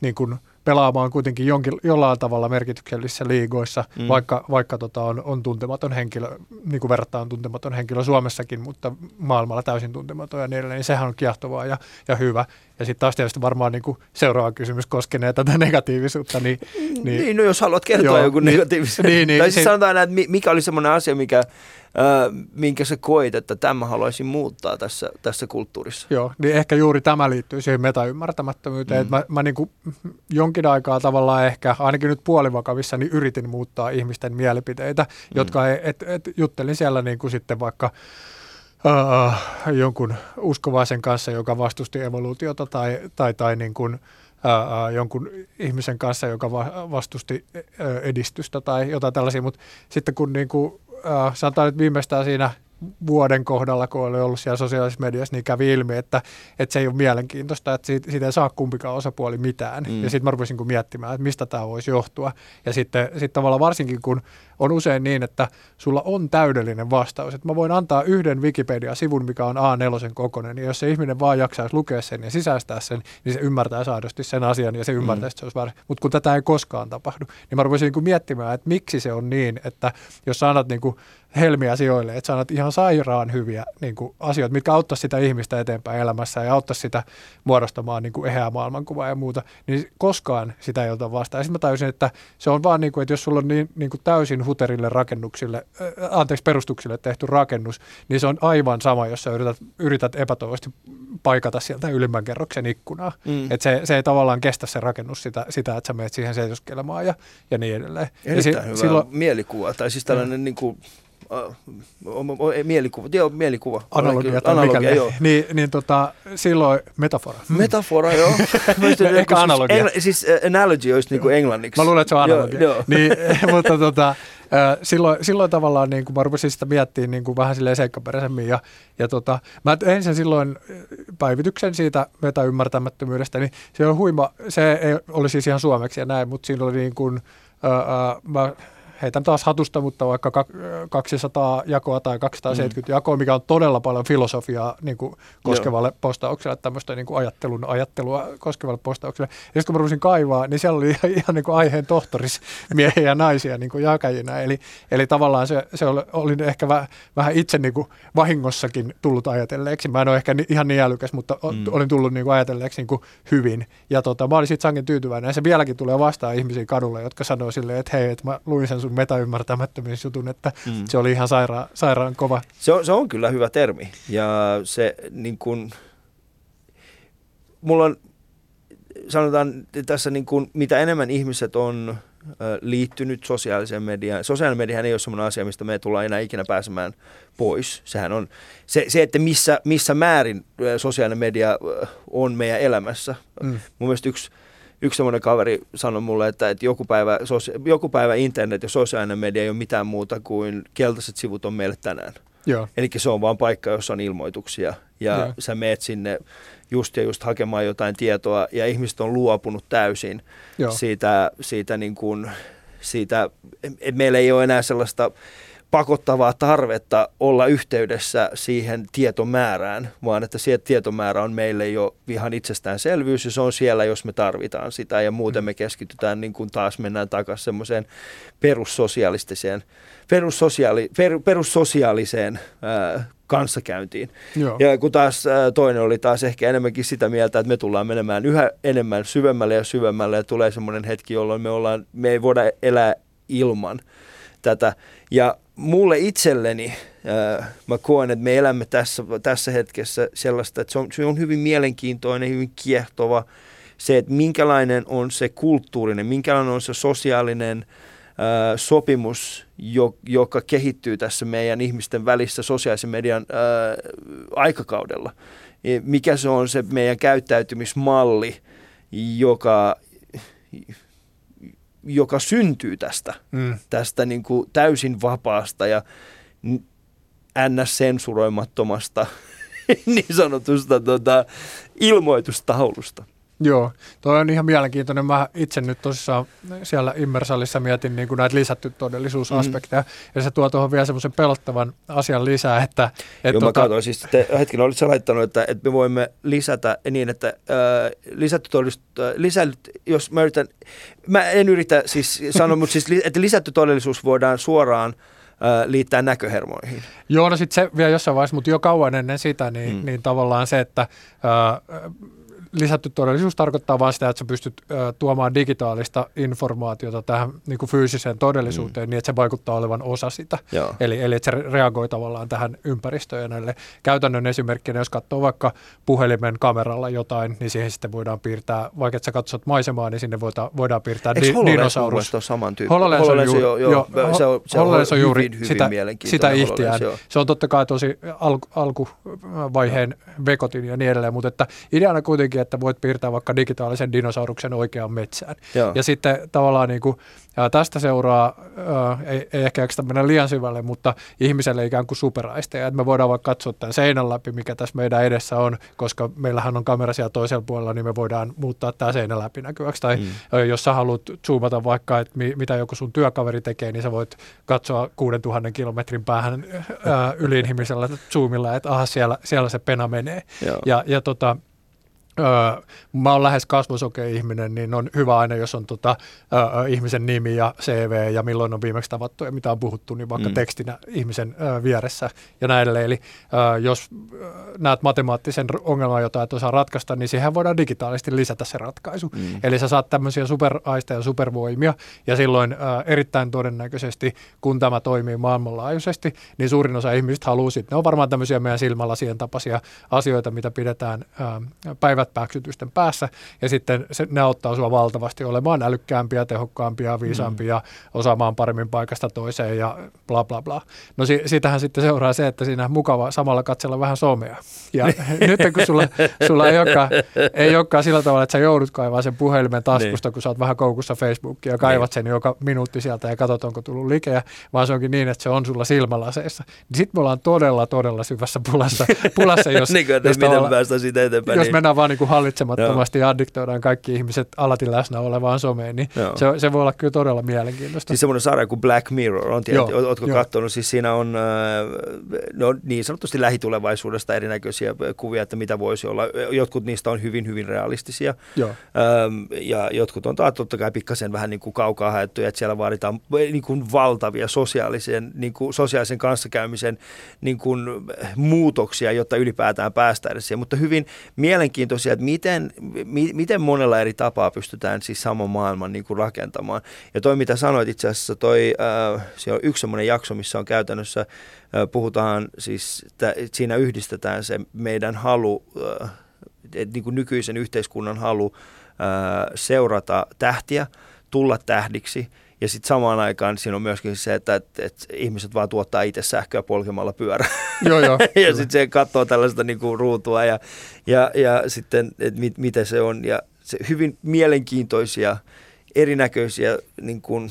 niin kuin, pelaamaan kuitenkin jonkin, jollain tavalla merkityksellisissä liigoissa, mm. vaikka, vaikka tota on, on tuntematon henkilö, niin kuin verrattuna tuntematon henkilö Suomessakin, mutta maailmalla täysin tuntematon ja niin edelleen, niin sehän on kiehtovaa ja, ja hyvä. Ja sitten taas tietysti varmaan niin kuin seuraava kysymys koskenee tätä negatiivisuutta. Niin, niin, niin no jos haluat kertoa joo, joku niin, negatiivisuus. Niin, niin, tai siis se, sanotaan, että mikä oli semmoinen asia, mikä, äh, minkä sä koit, että tämä haluaisin muuttaa tässä, tässä kulttuurissa. Joo, niin ehkä juuri tämä liittyy siihen metaymmärtämättömyyteen. Mm. Että mä, mä niin kuin jonkin aikaa tavallaan ehkä, ainakin nyt puolivakavissa, niin yritin muuttaa ihmisten mielipiteitä, mm. jotka, et, et, juttelin siellä niin kuin sitten vaikka uh, jonkun uskovaisen kanssa, joka vastusti evoluutiota tai, tai, tai niin kuin, uh, jonkun ihmisen kanssa, joka va- vastusti edistystä tai jotain tällaisia, mutta sitten kun niin kuin, uh, sanotaan nyt viimeistään siinä vuoden kohdalla, kun oli ollut siellä sosiaalisessa mediassa, niin kävi ilmi, että, että se ei ole mielenkiintoista, että siitä, siitä ei saa kumpikaan osapuoli mitään. Mm. Ja sitten mä rupesin miettimään, että mistä tämä voisi johtua. Ja sitten sit tavallaan varsinkin, kun on usein niin, että sulla on täydellinen vastaus. Että mä voin antaa yhden Wikipedia-sivun, mikä on A4 kokoinen, ja jos se ihminen vaan jaksaisi lukea sen ja sisäistää sen, niin se ymmärtää saadosti sen asian ja se ymmärtää, mm. että se olisi väärin. Mutta kun tätä ei koskaan tapahdu, niin mä rupesin niin miettimään, että miksi se on niin, että jos sä annat niin kuin helmiä sijoille, että sanot ihan sairaan hyviä niin kuin asioita, mitkä auttaisi sitä ihmistä eteenpäin elämässä ja auttaisi sitä muodostamaan niin kuin eheää maailmankuvaa ja muuta, niin koskaan sitä ei ota vastaan. Ja sitten mä tajusin, että se on vaan niin kuin, että jos sulla on niin, niin kuin täysin huterille rakennuksille, äh, anteeksi perustuksille tehty rakennus, niin se on aivan sama, jos sä yrität, yrität epätoivoisesti paikata sieltä ylimmän kerroksen ikkunaa. Mm. Että se, se ei tavallaan kestä se rakennus sitä, sitä että sä menet siihen seisoskelemaan ja, ja niin edelleen. Erittäin ja si- hyvä silloin, mielikuva, tai siis tällainen mm. niin kuin mielikuva, joo, mielikuva. Analogia, analogia joo. Niin, niin tota, silloin metafora. Mm. Metafora, joo. Ehkä analogia. Engl- siis uh, analogy olisi niin kuin englanniksi. Mä luulen, että se on analogia. Joo, joo. Niin, mutta tota, silloin, silloin tavallaan niin kuin mä rupesin sitä miettimään niin kuin vähän silleen seikkaperäisemmin ja, ja tota, mä ensin silloin päivityksen siitä metaymmärtämättömyydestä, niin se on huima, se ei, oli siis ihan suomeksi ja näin, mutta siinä oli niin kuin, ää, mä heitän taas hatusta, mutta vaikka 200 jakoa tai 270 mm. jakoa, mikä on todella paljon filosofiaa niin kuin koskevalle Joo. postaukselle, tämmöistä niin kuin ajattelun ajattelua koskevalle postaukselle. Ja sitten kun mä kaivaa, niin siellä oli ihan, ihan niin kuin aiheen tohtoris miehiä ja naisia niin kuin jakajina. Eli, eli tavallaan se, se oli, oli ehkä väh, vähän itse niin kuin vahingossakin tullut ajatelleeksi. Mä en ole ehkä ihan niin älykäs, mutta mm. olin tullut niin kuin ajatelleeksi niin kuin hyvin. Ja tota, mä olin sitten sangen tyytyväinen. Ja se vieläkin tulee vastaan ihmisiä kadulle, jotka sanoo silleen, että hei, että mä luin sen sun metaymmärtämättömyysjutun, että mm. se oli ihan sairaan, sairaan kova. Se on, se on kyllä hyvä termi ja se niin kuin, mulla on, sanotaan tässä niin kuin, mitä enemmän ihmiset on liittynyt sosiaaliseen mediaan. Sosiaalinen media ei ole sellainen asia, mistä me tullaan enää ikinä pääsemään pois. Sehän on se, se että missä, missä määrin sosiaalinen media on meidän elämässä. Mm. Mun mielestä yksi yksi semmoinen kaveri sanoi mulle, että, että joku, päivä, joku päivä internet ja sosiaalinen media ei ole mitään muuta kuin keltaiset sivut on meille tänään. Eli se on vaan paikka, jossa on ilmoituksia. Ja ja Joo. sä meet sinne just ja just hakemaan jotain tietoa ja ihmiset on luopunut täysin Joo. siitä, siitä, niin kuin, siitä että meillä ei ole enää sellaista pakottavaa tarvetta olla yhteydessä siihen tietomäärään, vaan että se tietomäärä on meille jo ihan itsestäänselvyys ja se on siellä, jos me tarvitaan sitä ja muuten me keskitytään niin kuin taas mennään takaisin semmoiseen perussosialistiseen, perussosiaali, per, perussosiaaliseen ää, kanssakäyntiin. Joo. Ja kun taas toinen oli taas ehkä enemmänkin sitä mieltä, että me tullaan menemään yhä enemmän syvemmälle ja syvemmälle ja tulee semmoinen hetki, jolloin me, ollaan, me ei voida elää ilman tätä. Ja mulle itselleni, ää, mä koen, että me elämme tässä, tässä hetkessä sellaista, että se on, se on hyvin mielenkiintoinen, hyvin kiehtova se, että minkälainen on se kulttuurinen, minkälainen on se sosiaalinen ää, sopimus, jo, joka kehittyy tässä meidän ihmisten välissä sosiaalisen median ää, aikakaudella. Mikä se on se meidän käyttäytymismalli, joka, joka syntyy tästä Mm. tästä niin kuin täysin vapaasta ja ns-sensuroimattomasta niin sanotusta tota, ilmoitustaulusta. Joo, toi on ihan mielenkiintoinen. Mä itse nyt tosissaan siellä Immersalissa mietin niin kuin näitä lisätty todellisuusaspekteja, mm. ja se tuo tuohon vielä semmoisen pelottavan asian lisää, että... että Joo, mä katsoin siis, te, hetken olit laittanut, että, että me voimme lisätä niin, että äh, lisätty todellisuus, äh, lisä, jos mä yritän, mä en yritä siis sanoa, mutta siis, että lisätty todellisuus voidaan suoraan äh, liittää näköhermoihin. Joo, no sitten se vielä jossain vaiheessa, mutta jo kauan ennen sitä, niin, Mm. mm. niin tavallaan se, että ää, lisätty todellisuus tarkoittaa vain sitä, että sä pystyt ää, tuomaan digitaalista informaatiota tähän niin kuin fyysiseen todellisuuteen mm. niin, että se vaikuttaa olevan osa sitä. Joo. Eli, eli että se re- reagoi tavallaan tähän ympäristöön ja näille käytännön esimerkkinä, jos katsoo vaikka puhelimen kameralla jotain, niin siihen sitten voidaan piirtää, vaikka että sä katsot maisemaa, niin sinne voidaan, voidaan piirtää Eikö di- dinosaurus. ole saman tyyppi? HoloLens on, juuri, joo, joo, joo, se on, se on HoloLens on juuri hyvin, hyvin sitä, sitä ihtiään. Se on totta kai tosi alku, alkuvaiheen vekotin ja niin edelleen, mutta että ideana kuitenkin, että voit piirtää vaikka digitaalisen dinosauruksen oikeaan metsään. Joo. Ja sitten tavallaan niin kuin, ää, tästä seuraa, ää, ei, ei ehkä mennä liian syvälle, mutta ihmiselle ikään kuin superaisteja. Että me voidaan vaikka katsoa tämän seinän läpi, mikä tässä meidän edessä on, koska meillähän on kamera siellä toisella puolella, niin me voidaan muuttaa tämä seinä läpinäkyväksi. Tai Mm. mm. jos sä haluat zoomata vaikka, että mi, mitä joku sun työkaveri tekee, niin sä voit katsoa 6000 kilometrin päähän ää, yliinhimisellä zoomilla, että aha, siellä, siellä se pena menee. Joo. Ja, ja tota, Öö, mä oon lähes kasvosokea ihminen, niin on hyvä aina, jos on tota, öö, ihmisen nimi ja CV ja milloin on viimeksi tavattu ja mitä on puhuttu, niin vaikka Mm. tekstinä ihmisen öö, vieressä ja näin edelleen. Eli öö, jos öö, näet matemaattisen ongelman, jota et osaa ratkaista, niin siihen voidaan digitaalisesti lisätä se ratkaisu. Mm. Eli sä saat tämmöisiä superaisteja ja supervoimia, ja silloin ää, erittäin todennäköisesti, kun tämä toimii maailmanlaajuisesti, niin suurin osa ihmisistä haluaa sitten, ne on varmaan tämmöisiä meidän silmälasien tapaisia asioita, mitä pidetään ää, päivät pääksytysten päässä, ja sitten se, ne auttaa sua valtavasti olemaan älykkäämpiä, tehokkaampia, viisaampia, osaamaan paremmin paikasta toiseen ja bla bla bla. No si- siitähän sitten seuraa se, että siinä mukava samalla katsella vähän somea. Ja nyt kun sulla, sulla ei, olekaan, ei olekaan sillä tavalla, että sä joudut kaivaa sen puhelimen taskusta, kun sä oot vähän koukussa Facebookia ja kaivat sen joka minuutti sieltä ja katsot, onko tullut likeä, vaan se onkin niin, että se on sulla silmälaseissa. Niin sitten me ollaan todella, todella syvässä pulassa, pulassa jos, niin kuin, jos, miten päästään siitä eteenpäin. jos niin. mennään vaan niin kuin hallitsemattomasti addiktoidaan kaikki ihmiset alati läsnä olevaan someen, niin Joo. se, se voi olla kyllä todella mielenkiintoista. Siis semmoinen sarja kuin Black Mirror, on Joo, ootko joo. katsonut, siis siinä on äh, no, niin sanotusti lähitulevaisuudesta erinäköisiä kuvia, että mitä voisi olla. Jotkut niistä on hyvin, hyvin realistisia Joo. ähm, ja jotkut on taas totta kai pikkasen vähän niin kuin kaukaa haettuja, että siellä vaaditaan niin kuin valtavia sosiaalisen, niin kuin sosiaalisen kanssakäymisen niin kuin muutoksia, jotta ylipäätään päästään edes siihen, mutta hyvin mielenkiintoisia, että miten, mi, miten monella eri tapaa pystytään siis saman maailman niin kuin rakentamaan. Ja toi mitä sanoit itse asiassa, toi, äh, siellä on yksi semmoinen jakso, missä on käytännössä, äh, puhutaan siis, että siinä yhdistetään se meidän halu, äh, et niin kuin nykyisen yhteiskunnan halu äh, seurata tähtiä, tulla tähdiksi, ja sitten samaan aikaan siinä on myöskin se, että, että, että ihmiset vaan tuottaa itse sähköä polkemalla pyörää. Joo, joo. ja sitten se katsoo tällaista niin kuin ruutua ja, ja, ja sitten, että mit, miten se on. Ja se hyvin mielenkiintoisia, erinäköisiä niin kuin,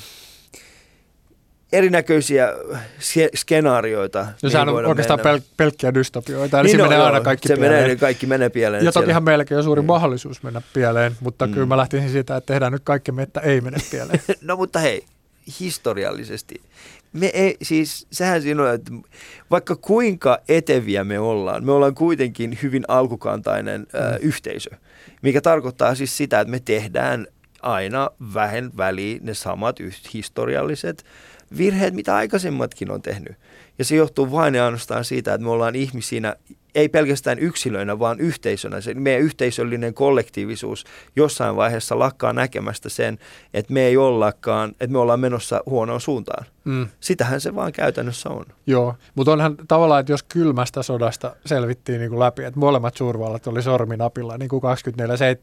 erinäköisiä skenaarioita. No sehän on oikeastaan pel- pelkkiä dystopioita, niin, niin se menee joo, aina kaikki se pieleen. Menee, kaikki menee pieleen. Ja tokihan meilläkin on suuri mm. mahdollisuus mennä pieleen, mutta mm. kyllä mä lähtisin siitä, että tehdään nyt kaikki, että ei mene pieleen. no mutta hei, historiallisesti. Me ei, siis sehän siinä on, että vaikka kuinka eteviä me ollaan, me ollaan kuitenkin hyvin alkukantainen mm. ö, yhteisö, mikä tarkoittaa siis sitä, että me tehdään aina vähän väliin ne samat historialliset virheet, mitä aikaisemmatkin on tehnyt. Ja se johtuu vain ja ainoastaan siitä, että me ollaan ihmisinä ei pelkästään yksilöinä, vaan yhteisönä. Se meidän yhteisöllinen kollektiivisuus jossain vaiheessa lakkaa näkemästä sen, että me ei ollakaan, että me ollaan menossa huonoon suuntaan. Mm. Sitähän se vaan käytännössä on. Joo, mutta onhan tavallaan, että jos kylmästä sodasta selvittiin niin kuin läpi, että molemmat suurvallat oli sorminapilla niin kuin 24-7.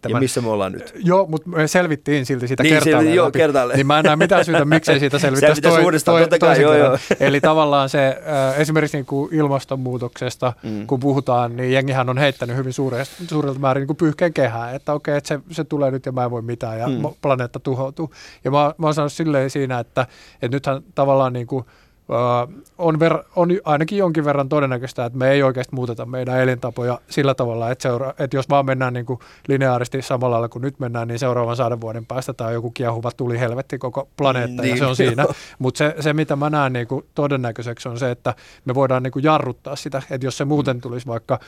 Ja missä me ollaan nyt? Joo, mutta me selvittiin silti sitä niin, kertaalleen silti, joo, kertaalleen. Niin mä en näe mitään syytä, miksei siitä selvittäisi toi, uudestaan, toi, kai, joo, joo. Eli tavallaan se äh, esimerkiksi niin kuin ilmastonmuutoksesta, mm. kun puhutaan, niin jengihän on heittänyt hyvin suurelta määrin niin pyyhkeen kehää, että okei, että se, se tulee nyt ja mä en voi mitään ja mm. planeetta tuhoutuu. Ja mä, mä oon sanonut silleen siinä, että, että nythän tavallaan niin kuin on, ver, on ainakin jonkin verran todennäköistä, että me ei oikeasti muuteta meidän elintapoja sillä tavalla, että, seura, että jos vaan mennään niin kuin lineaaristi samalla lailla kuin nyt mennään, niin seuraavan sadan vuoden päästä tämä joku kiehuva tuli helvetti koko planeetta niin, ja se on siinä. Mutta se, se, mitä mä näen niin kuin todennäköiseksi on se, että me voidaan niin kuin jarruttaa sitä, että jos se muuten tulisi vaikka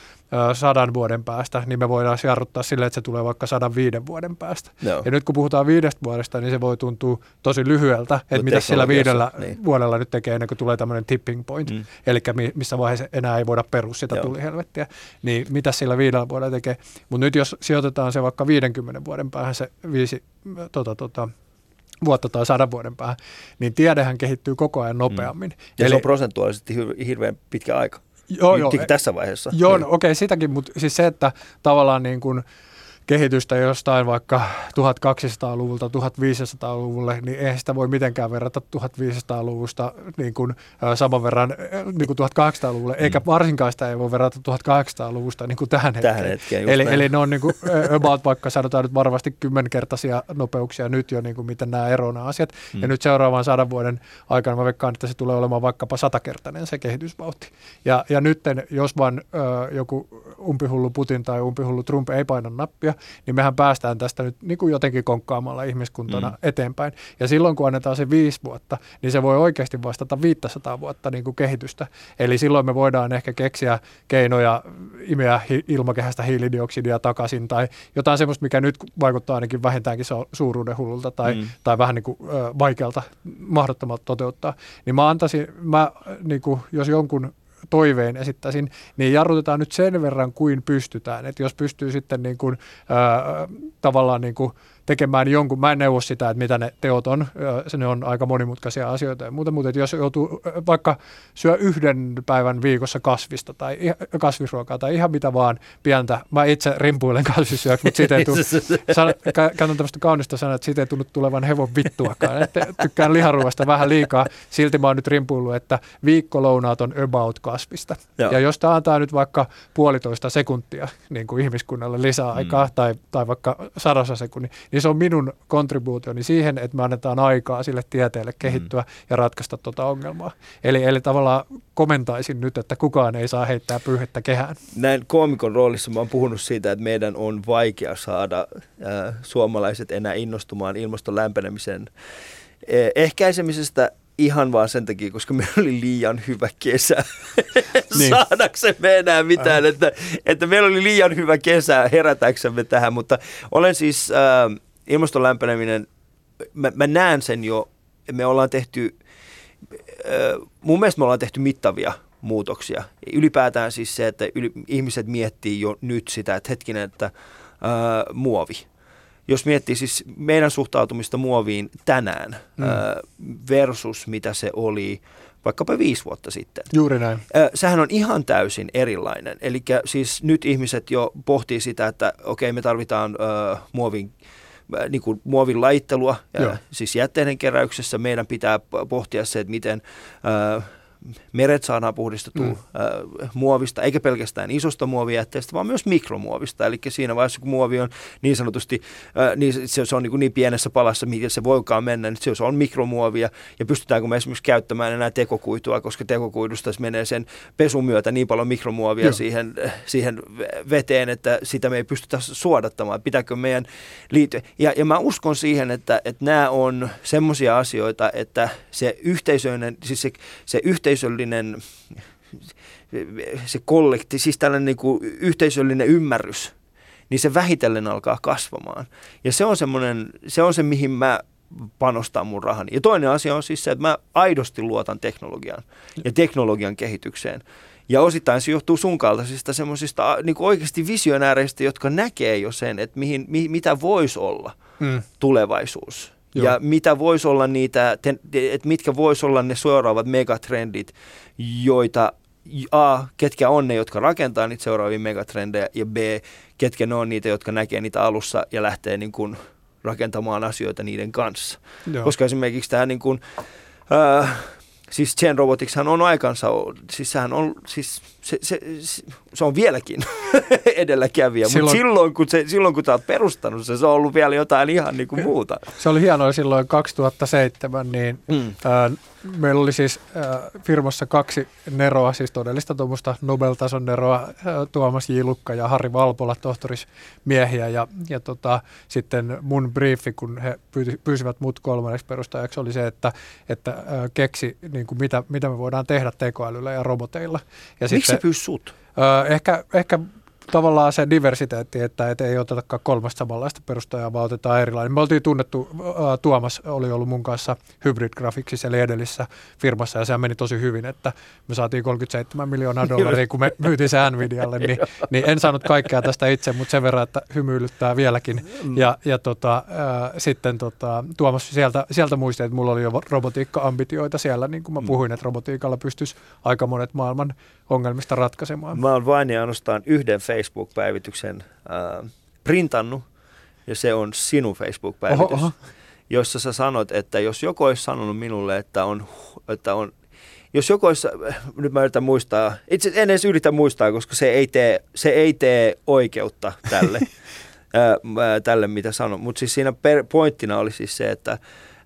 sadan vuoden päästä, niin me voidaan jarruttaa sille, että se tulee vaikka sadan viiden vuoden päästä. No. Ja nyt kun puhutaan viidestä vuodesta, niin se voi tuntua tosi lyhyeltä, että mitä sillä viidellä niin. vuodella nyt tekee ennen kuin tulee tämmöinen tipping point, mm. eli missä vaiheessa enää ei voida perus sitä Joo. tulihelvettiä, niin mitä sillä viidellä vuodella tekee. Mutta nyt jos sijoitetaan se vaikka 50 vuoden päähän se viisi tota, tota, vuotta tai sadan vuoden päähän, niin tiedehän kehittyy koko ajan nopeammin. Mm. Ja Eli, se on prosentuaalisesti hirveän pitkä aika. Joo, joo, tässä vaiheessa. Joo, niin. no, okei, okay, sitäkin, mutta siis se, että tavallaan niin kuin, kehitystä jostain vaikka 1200-luvulta 1500-luvulle, niin eihän sitä voi mitenkään verrata 1500-luvusta niin kuin, saman verran niin kuin 1800-luvulle, eikä mm. varsinkaan sitä ei voi verrata 1800-luvusta niin kuin tähän, tähän hetkeen. hetkeen eli, eli ne on niin kuin, about vaikka sanotaan nyt varmasti kymmenkertaisia nopeuksia nyt jo, niin kuin miten nämä eroavat nämä asiat. Mm. Ja nyt seuraavan sadan vuoden aikana mä veikkaan, että se tulee olemaan vaikkapa satakertainen se kehitysvauhti. Ja, ja nyt jos vaan ö, joku umpihullu Putin tai umpihullu Trump ei paina nappia, niin mehän päästään tästä nyt niin kuin jotenkin konkkaamalla ihmiskuntana mm. eteenpäin. Ja silloin kun annetaan se viisi vuotta, niin se voi oikeasti vastata 500 vuotta niin kuin kehitystä. Eli silloin me voidaan ehkä keksiä keinoja imeä hi- ilmakehästä hiilidioksidia takaisin tai jotain semmoista, mikä nyt vaikuttaa ainakin vähintäänkin suuruuden hullulta tai, mm. tai vähän niin kuin, ö, vaikealta, mahdottomalta toteuttaa. Niin mä antaisin, mä, niin kuin, jos jonkun toiveen esittäisin, niin jarrutetaan nyt sen verran kuin pystytään. Että jos pystyy sitten niin kuin, ää, tavallaan niin kuin tekemään jonkun, mä en neuvo sitä, että mitä ne teot on, se ne on aika monimutkaisia asioita ja muuta, mutta jos joutuu vaikka syö yhden päivän viikossa kasvista tai kasvisruokaa tai ihan mitä vaan pientä, mä itse rimpuilen kasvisyöksi, mutta siitä ei tule, käytän tämmöistä kaunista sanaa, että siitä ei tullut tulevan hevon vittuakaan, että tykkään liharuoasta vähän liikaa, silti mä oon nyt rimpuillut, että viikkolounaat on about kasvista. Joo. Ja jos tämä antaa nyt vaikka puolitoista sekuntia niin kuin ihmiskunnalle lisää aikaa mm. tai, tai vaikka sadassa sekunnin, niin se on minun kontribuutioni siihen, että me annetaan aikaa sille tieteelle kehittyä mm. ja ratkaista tuota ongelmaa. Eli, eli tavallaan komentaisin nyt, että kukaan ei saa heittää pyyhettä kehään. Näin koomikon roolissa mä oon puhunut siitä, että meidän on vaikea saada äh, suomalaiset enää innostumaan ilmaston lämpenemisen eh, ehkäisemisestä ihan vaan sen takia, koska meillä oli liian hyvä kesä niin. saadaksemme enää mitään. Että, että meillä oli liian hyvä kesä herätäksemme tähän, mutta olen siis äh, ilmaston lämpeneminen, mä, mä näen sen jo, me ollaan tehty, mun mielestä me ollaan tehty mittavia muutoksia. Ylipäätään siis se, että yli, ihmiset miettii jo nyt sitä, että hetkinen, että äh, muovi – jos miettii siis meidän suhtautumista muoviin tänään mm. versus mitä se oli vaikkapa viisi vuotta sitten. Juuri näin. Sehän on ihan täysin erilainen. Eli siis nyt ihmiset jo pohtii sitä, että okei me tarvitaan äh, muovin niin kuin muovin laittelua, ja siis jätteiden keräyksessä meidän pitää pohtia se, että miten äh, meret saadaan puhdistettua mm. äh, muovista, eikä pelkästään isosta muovijätteestä, vaan myös mikromuovista. Eli siinä vaiheessa, kun muovi on niin sanotusti, äh, niin se, se on niin, niin pienessä palassa, miten se voikaan mennä, niin se on mikromuovia. Ja pystytäänkö me esimerkiksi käyttämään enää tekokuitua, koska tekokuidusta menee sen pesun myötä niin paljon mikromuovia siihen, siihen veteen, että sitä me ei pystytä suodattamaan. Pitääkö meidän liittyä? Ja, ja mä uskon siihen, että, että nämä on semmoisia asioita, että se yhteisöinen, siis se, se yhteisöllinen se kollekti, siis tällainen niin kuin yhteisöllinen ymmärrys, niin se vähitellen alkaa kasvamaan. Ja se on, semmoinen, se on se, mihin mä panostaa mun rahani. Ja toinen asia on siis se, että mä aidosti luotan teknologiaan ja teknologian kehitykseen. Ja osittain se johtuu sun kaltaisista semmoisista niin oikeasti visionääreistä, jotka näkee jo sen, että mihin, mi, mitä voisi olla mm. tulevaisuus. Joo. Ja mitä voisi olla niitä, että mitkä voisi olla ne seuraavat megatrendit, joita A, ketkä on ne, jotka rakentaa niitä seuraavia megatrendejä, ja B, ketkä ne on niitä, jotka näkee niitä alussa ja lähtee niin kuin rakentamaan asioita niiden kanssa. Joo. Koska esimerkiksi tämä niin kuin, äh, siis Chain Roboticshan on aikansa, siis sehän on, siis se, se, se on vieläkin edelläkävijä, silloin, mutta silloin kun, se, silloin kun sä oot perustanut se, se on ollut vielä jotain ihan niin kuin muuta. Se oli hienoa silloin 2007, niin mm. ää, meillä oli siis ää, firmassa kaksi neroa, siis todellista tuommoista Nobel-tason neroa, ää, Tuomas J. Lukka ja Harri Valpola, tohtorismiehiä, ja, ja tota, sitten mun briefi, kun he pyysivät mut kolmanneksi perustajaksi, oli se, että, että ää, keksi, niin kuin mitä, mitä me voidaan tehdä tekoälyllä ja roboteilla. Ja Miksi se pyysi sut? Öö, ehkä, ehkä tavallaan se diversiteetti, että et ei otetakaan kolmesta samanlaista perustajaa, vaan otetaan erilainen. Me oltiin tunnettu, äh, Tuomas oli ollut mun kanssa Hybrid Graphicsissa, eli edellisessä firmassa, ja se meni tosi hyvin, että me saatiin 37 miljoonaa dollaria, kun me myytiin se Nvidialle, niin, niin en saanut kaikkea tästä itse, mutta sen verran, että hymyilyttää vieläkin. Mm. Ja, ja tota, äh, sitten tota, Tuomas sieltä, sieltä muisti, että mulla oli jo robotiikka-ambitioita siellä, niin kuin mä mm. puhuin, että robotiikalla pystyisi aika monet maailman ongelmista ratkaisemaan. Mä oon vain ja ainoastaan yhden Facebook-päivityksen äh, printannut, ja se on sinun Facebook-päivitys, oho, oho. jossa sä sanot, että jos joku olisi sanonut minulle, että on, että on jos joku olisi, nyt mä yritän muistaa, itse en edes yritä muistaa, koska se ei tee, se ei tee oikeutta tälle, ää, tälle mitä sanon. Mutta siis siinä per, pointtina oli siis se, että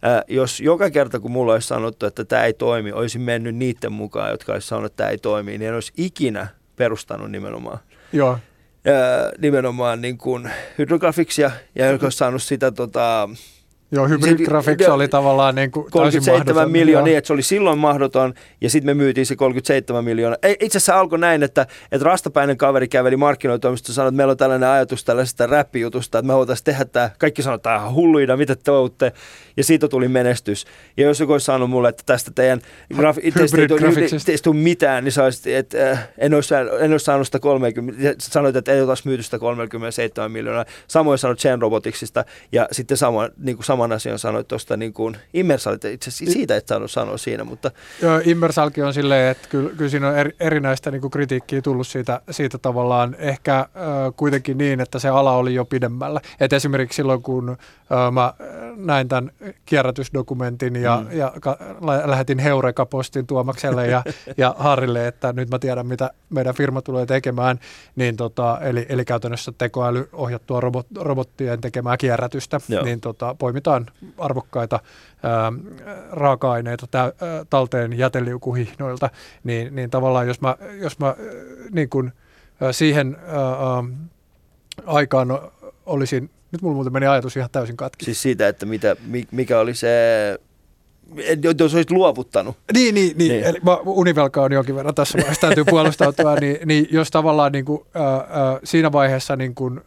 ää, jos joka kerta kun mulla olisi sanottu, että tämä ei toimi, olisin mennyt niiden mukaan, jotka olisi sanonut, että tämä ei toimi, niin en olisi ikinä perustanut nimenomaan Joo. Ää, nimenomaan niin kuin hydrografiksia ja joka olisi saanut sitä tota, Joo, Hybrid Graphics oli tavallaan niin kuin 37 miljoonaa, niin että se oli silloin mahdoton, ja sitten me myytiin se 37 miljoonaa. Itse asiassa alkoi näin, että, että rastapäinen kaveri käveli markkinoitoimistossa ja sanoi, että meillä on tällainen ajatus tällaisesta räppijutusta, että me voitaisiin tehdä tämä. Kaikki että tämä hulluina, mitä te olette, ja siitä tuli menestys. Ja jos joku olisi sanonut mulle, että tästä teidän grafi- teistä ei tule mitään, niin saisit, että äh, en, olisi, en olisi saanut sitä 30, sanoit, että ei olisi myyty sitä 37 miljoonaa. Samoin sanoit Chain Roboticsista, ja sitten sama, niin kuin saman asian sanoit tuosta niin kuin Immersalista, itse asiassa siitä et saanut sanoa siinä, mutta... Joo, Immersalki on silleen, että kyllä, kyllä siinä on eri, erinäistä niin kuin kritiikkiä tullut siitä, siitä tavallaan ehkä äh, kuitenkin niin, että se ala oli jo pidemmällä. Et esimerkiksi silloin, kun äh, mä näin tämän kierrätysdokumentin ja, mm. ja ka- lähetin Heureka-postin Tuomakselle ja, ja Harrille, että nyt mä tiedän, mitä meidän firma tulee tekemään, niin tota, eli, eli käytännössä tekoäly ohjattua robot, robottien tekemää kierrätystä, Joo. niin tota, poimitaan arvokkaita ää, raaka-aineita tä, ää, talteen jäteliukuhihnoilta, niin, niin tavallaan jos mä, jos mä niin kun, ää, siihen ää, aikaan olisin nyt mulla muuten meni ajatus ihan täysin katki. Siis siitä, että mitä, mikä oli se jos olisit luovuttanut. Niin, niin, niin. niin. Eli univelka on jonkin verran tässä vaiheessa, täytyy puolustautua, niin, niin jos tavallaan niin kuin, äh, äh, siinä vaiheessa niin kuin,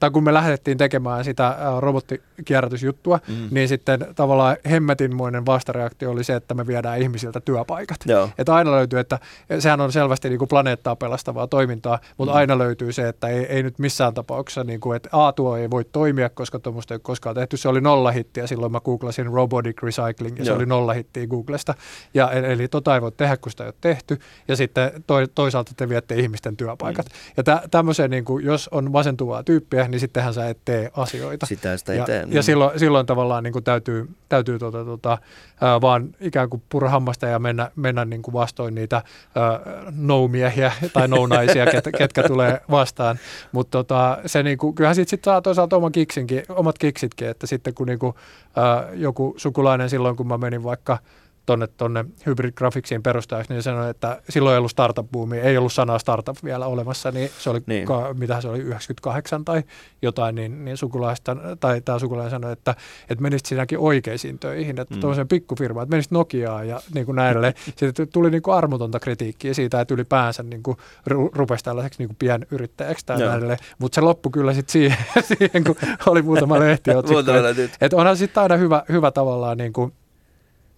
tai kun me lähdettiin tekemään sitä robottikierrätysjuttua, mm. niin sitten tavallaan hemmetinmoinen vastareaktio oli se, että me viedään ihmisiltä työpaikat. Joo. Että aina löytyy, että sehän on selvästi niin kuin planeettaa pelastavaa toimintaa, mutta mm. aina löytyy se, että ei, ei nyt missään tapauksessa, niin kuin, että A, tuo ei voi toimia, koska tuommoista ei ole koskaan tehty. Se oli nollahitti ja silloin mä googlasin robotic recycling ja Joo. se oli nollahittiä Googlesta. Ja, e, eli tota ei voi tehdä, kun sitä ei ole tehty. Ja sitten to, toisaalta te viette ihmisten työpaikat. Mm. Ja tä, tämmöisen, niin kuin, jos on masentuvaa työ, tyyppiä, niin sittenhän sä et tee asioita. Sitä sitä ja, eteen. ja silloin, silloin tavallaan niin kuin täytyy, täytyy tuota, tuota, ää, vaan ikään kuin purra hammasta ja mennä, mennä niin kuin vastoin niitä ää, no-miehiä tai no-naisia, ketkä, ketkä tulee vastaan. Mutta tota, se niin kuin, kyllähän sitten sit saa toisaalta oman kiksinkin, omat kiksitkin, että sitten kun niin kuin, ää, joku sukulainen silloin, kun mä menin vaikka tonne, tonne Hybrid Graphicsien perustajaksi, niin sanoi, että silloin ei ollut startup boomia, ei ollut sanaa startup vielä olemassa, niin se oli, Niin. ka, mitä se oli, 98 tai jotain, niin, niin sukulaista, tai tämä sukulainen sanoi, että, että menisit sinäkin oikeisiin töihin, että Mm. tuollaisen pikkufirmaan, että menisit Nokiaan ja niin kuin näille. Sitten tuli niin kuin armotonta kritiikkiä siitä, että ylipäänsä niin kuin ru, rupesi tällaiseksi niin kuin pienyrittäjäksi tai Joo. näille, mutta se loppui kyllä sitten siihen, siihen, kun oli muutama lehtiotsikko. Löytyy. Että onhan sitten aina hyvä, hyvä tavallaan niin kuin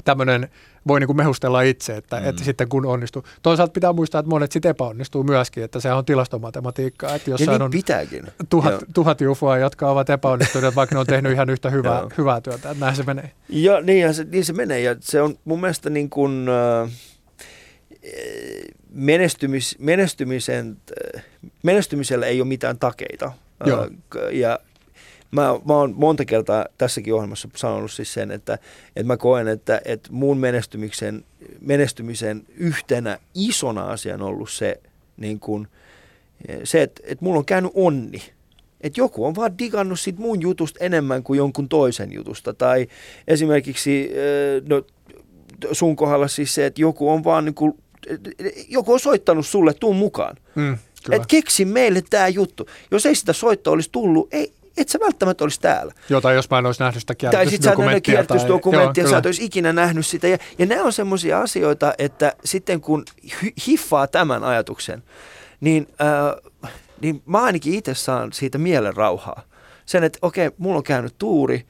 tämmöinen, voi niin kuin mehustella itse, että, Mm. että sitten kun onnistuu. Toisaalta pitää muistaa, että monet sitten epäonnistuu myöskin, että se on tilastomatematiikkaa, että Ja jossain niin on pitääkin. tuhat, Joo. tuhat jufoa, jotka ovat epäonnistuneet, vaikka ne on tehnyt ihan yhtä hyvää, Joo. hyvää työtä, että näin se menee. Ja niin, ja se, niin se menee. Ja se on mun mielestä niin kuin, äh, menestymis, menestymisen, äh, menestymisellä ei ole mitään takeita. Joo. Äh, k- ja mä, mä oon monta kertaa tässäkin ohjelmassa sanonut siis sen, että, että mä koen, että, että mun menestymisen, menestymisen yhtenä isona asia on ollut se, niin kuin, se että, että mulla on käynyt onni. Että joku on vaan digannut sit mun jutusta enemmän kuin jonkun toisen jutusta. Tai esimerkiksi no, sun kohdalla siis se, että joku on vaan niin kuin, joku on soittanut sulle, tuu mukaan. Mm, kyllä. Et keksi meille tämä juttu. Jos ei sitä soittoa olisi tullut, ei, et sä välttämättä olisi täällä. Jota jos mä en olisi nähnyt sitä Tai sitten sä kierrätysdokumenttia. Joo, sä et olisi ikinä nähnyt sitä. Ja, ja nämä on semmoisia asioita, että sitten kun hiffaa tämän ajatuksen, niin, äh, niin mä ainakin itse saan siitä mielen rauhaa. Sen, että okei, mulla on käynyt tuuri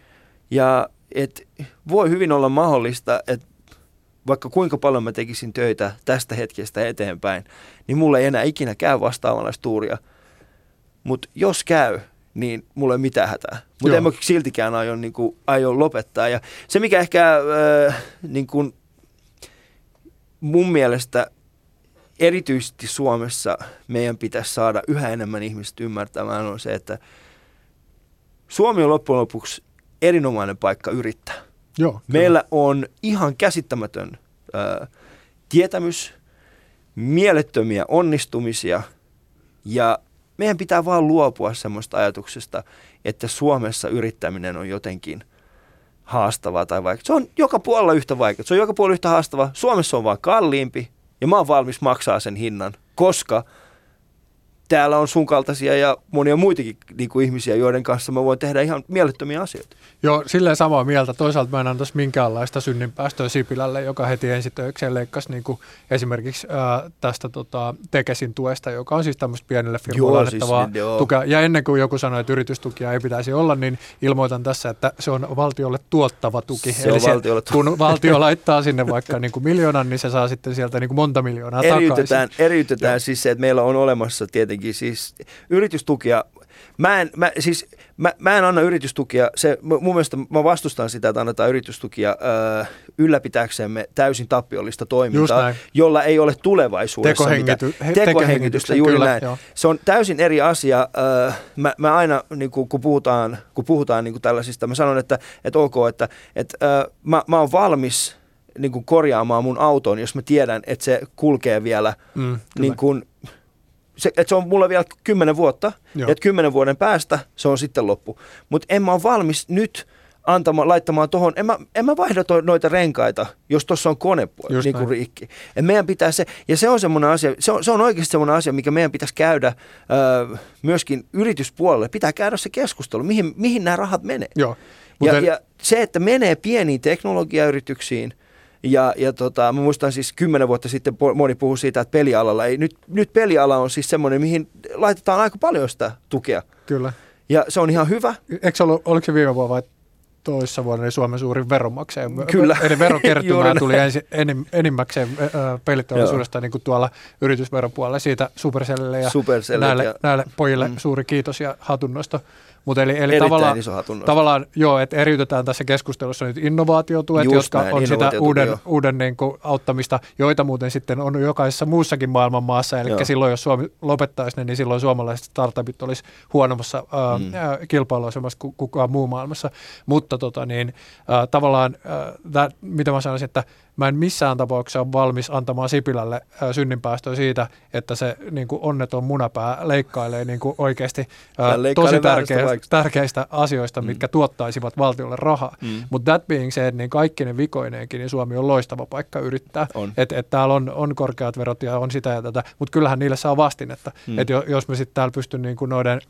ja et voi hyvin olla mahdollista, että vaikka kuinka paljon mä tekisin töitä tästä hetkestä eteenpäin, niin mulla ei enää ikinä käy vastaavanlaista tuuria. Mutta jos käy, niin mulla ei ole mitään hätää. Mutta en mä siltikään aio, niin kuin, aio lopettaa. Ja se, mikä ehkä äh, niin kuin, mun mielestä erityisesti Suomessa meidän pitäisi saada yhä enemmän ihmistä ymmärtämään on se, että Suomi on loppujen lopuksi erinomainen paikka yrittää. Joo, kyllä. Meillä on ihan käsittämätön ää, tietämys, mielettömiä onnistumisia ja meidän pitää vaan luopua semmoista ajatuksesta, että Suomessa yrittäminen on jotenkin haastavaa tai vaikeaa. Se on joka puolella yhtä vaikeaa. Se on joka puolella yhtä haastavaa. Suomessa on vaan kalliimpi ja mä oon valmis maksaa sen hinnan, koska täällä on sun kaltaisia ja monia muitakin niin kuin ihmisiä, joiden kanssa mä voin tehdä ihan mielettömiä asioita. Joo, silleen samaa mieltä. Toisaalta mä en antaisi minkäänlaista synninpäästöä Sipilälle, joka heti ensitöikseen leikkasi niin kuin esimerkiksi ää, tästä tota, Tekesin tuesta, joka on siis tämmöistä pienelle firmoille Joo, annettavaa siis, joo. tukea. Ja ennen kuin joku sanoi, että yritystukia ei pitäisi olla, niin ilmoitan tässä, että se on valtiolle tuottava tuki. Se on se, valtiolle tu- kun valtio laittaa sinne vaikka niin kuin miljoonan, niin se saa sitten sieltä niin kuin monta miljoonaa eriytetään, takaisin. eriytetään Joo. siis se, että meillä on olemassa tietenkin siis yritystukia. Mä en, mä, siis, mä, mä en anna yritystukia, se, mun mielestä mä vastustan sitä, että annetaan yritystukia öö, ylläpitääksemme täysin tappiollista toimintaa, jolla ei ole tulevaisuudessa Tekohengity, mitään. he- Tekohengitystä, juuri kyllä, näin. joo. Se on täysin eri asia. Öö, mä, mä aina, niin kun, kun puhutaan, kun puhutaan niin kuin tällaisista, mä sanon, että, että ok, että, että öö, mä, mä oon valmis niin kuin korjaamaan mun auton, jos mä tiedän, että se kulkee vielä Mm, niin kuin, se, että se on mulla vielä kymmenen vuotta, Joo. ja että kymmenen vuoden päästä se on sitten loppu. Mutta en mä ole valmis nyt antama, laittamaan tuohon, en mä, en mä vaihda to, noita renkaita, jos tuossa on kone niin kuin rikki. Et meidän pitää se, ja se on semmoinen asia, se on, se on oikeasti semmoinen asia, mikä meidän pitäisi käydä öö, myöskin yrityspuolelle. Pitää käydä se keskustelu, mihin, mihin nämä rahat menee. Joo. Ja, Mutta- ja se, että menee pieniin teknologiayrityksiin, ja, ja tota, mä muistan siis kymmenen vuotta sitten moni puhui siitä, että pelialalla ei, nyt, nyt peliala on siis semmoinen, mihin laitetaan aika paljon sitä tukea. Kyllä. Ja se on ihan hyvä. Eikö ollut, oliko se viime vuonna vai toissa vuonna niin Suomen suurin veronmaksaja? Kyllä. Eli verokertymää tuli ensi, enim, enimmäkseen peliteollisuudesta niin kuin tuolla yritysveropuolella siitä Supercellille ja Supercellit näille, ja- näille pojille mm. suuri kiitos ja hatunnosto. Mutta eli, eli tavallaan, tavallaan, joo, että eriytetään tässä keskustelussa nyt innovaatiotuet, Just jotka näin, on sitä uuden, uuden niin kuin, auttamista, joita muuten sitten on jokaisessa muussakin maailman maassa. Eli Joo. silloin, jos Suomi lopettaisi ne, niin silloin suomalaiset startupit olisi huonommassa äh, Mm. mm. kilpailuasemassa kuin kukaan muu maailmassa. Mutta tota, niin, äh, tavallaan, äh, that, mitä mä sanoisin, että mä en missään tapauksessa ole valmis antamaan Sipilälle synninpäästöä siitä, että se niin kuin onneton munapää leikkailee niin kuin oikeasti leikkailee tosi tärkeistä, tärkeistä asioista, Mm. mitkä tuottaisivat valtiolle rahaa. Mm. Mutta that being said, niin kaikki ne vikoineenkin, niin Suomi on loistava paikka yrittää. Että et täällä on, on korkeat verot ja on sitä ja tätä, mutta kyllähän niille saa vastinetta. Mm. Että jos me sitten täällä pystyn niin kuin noiden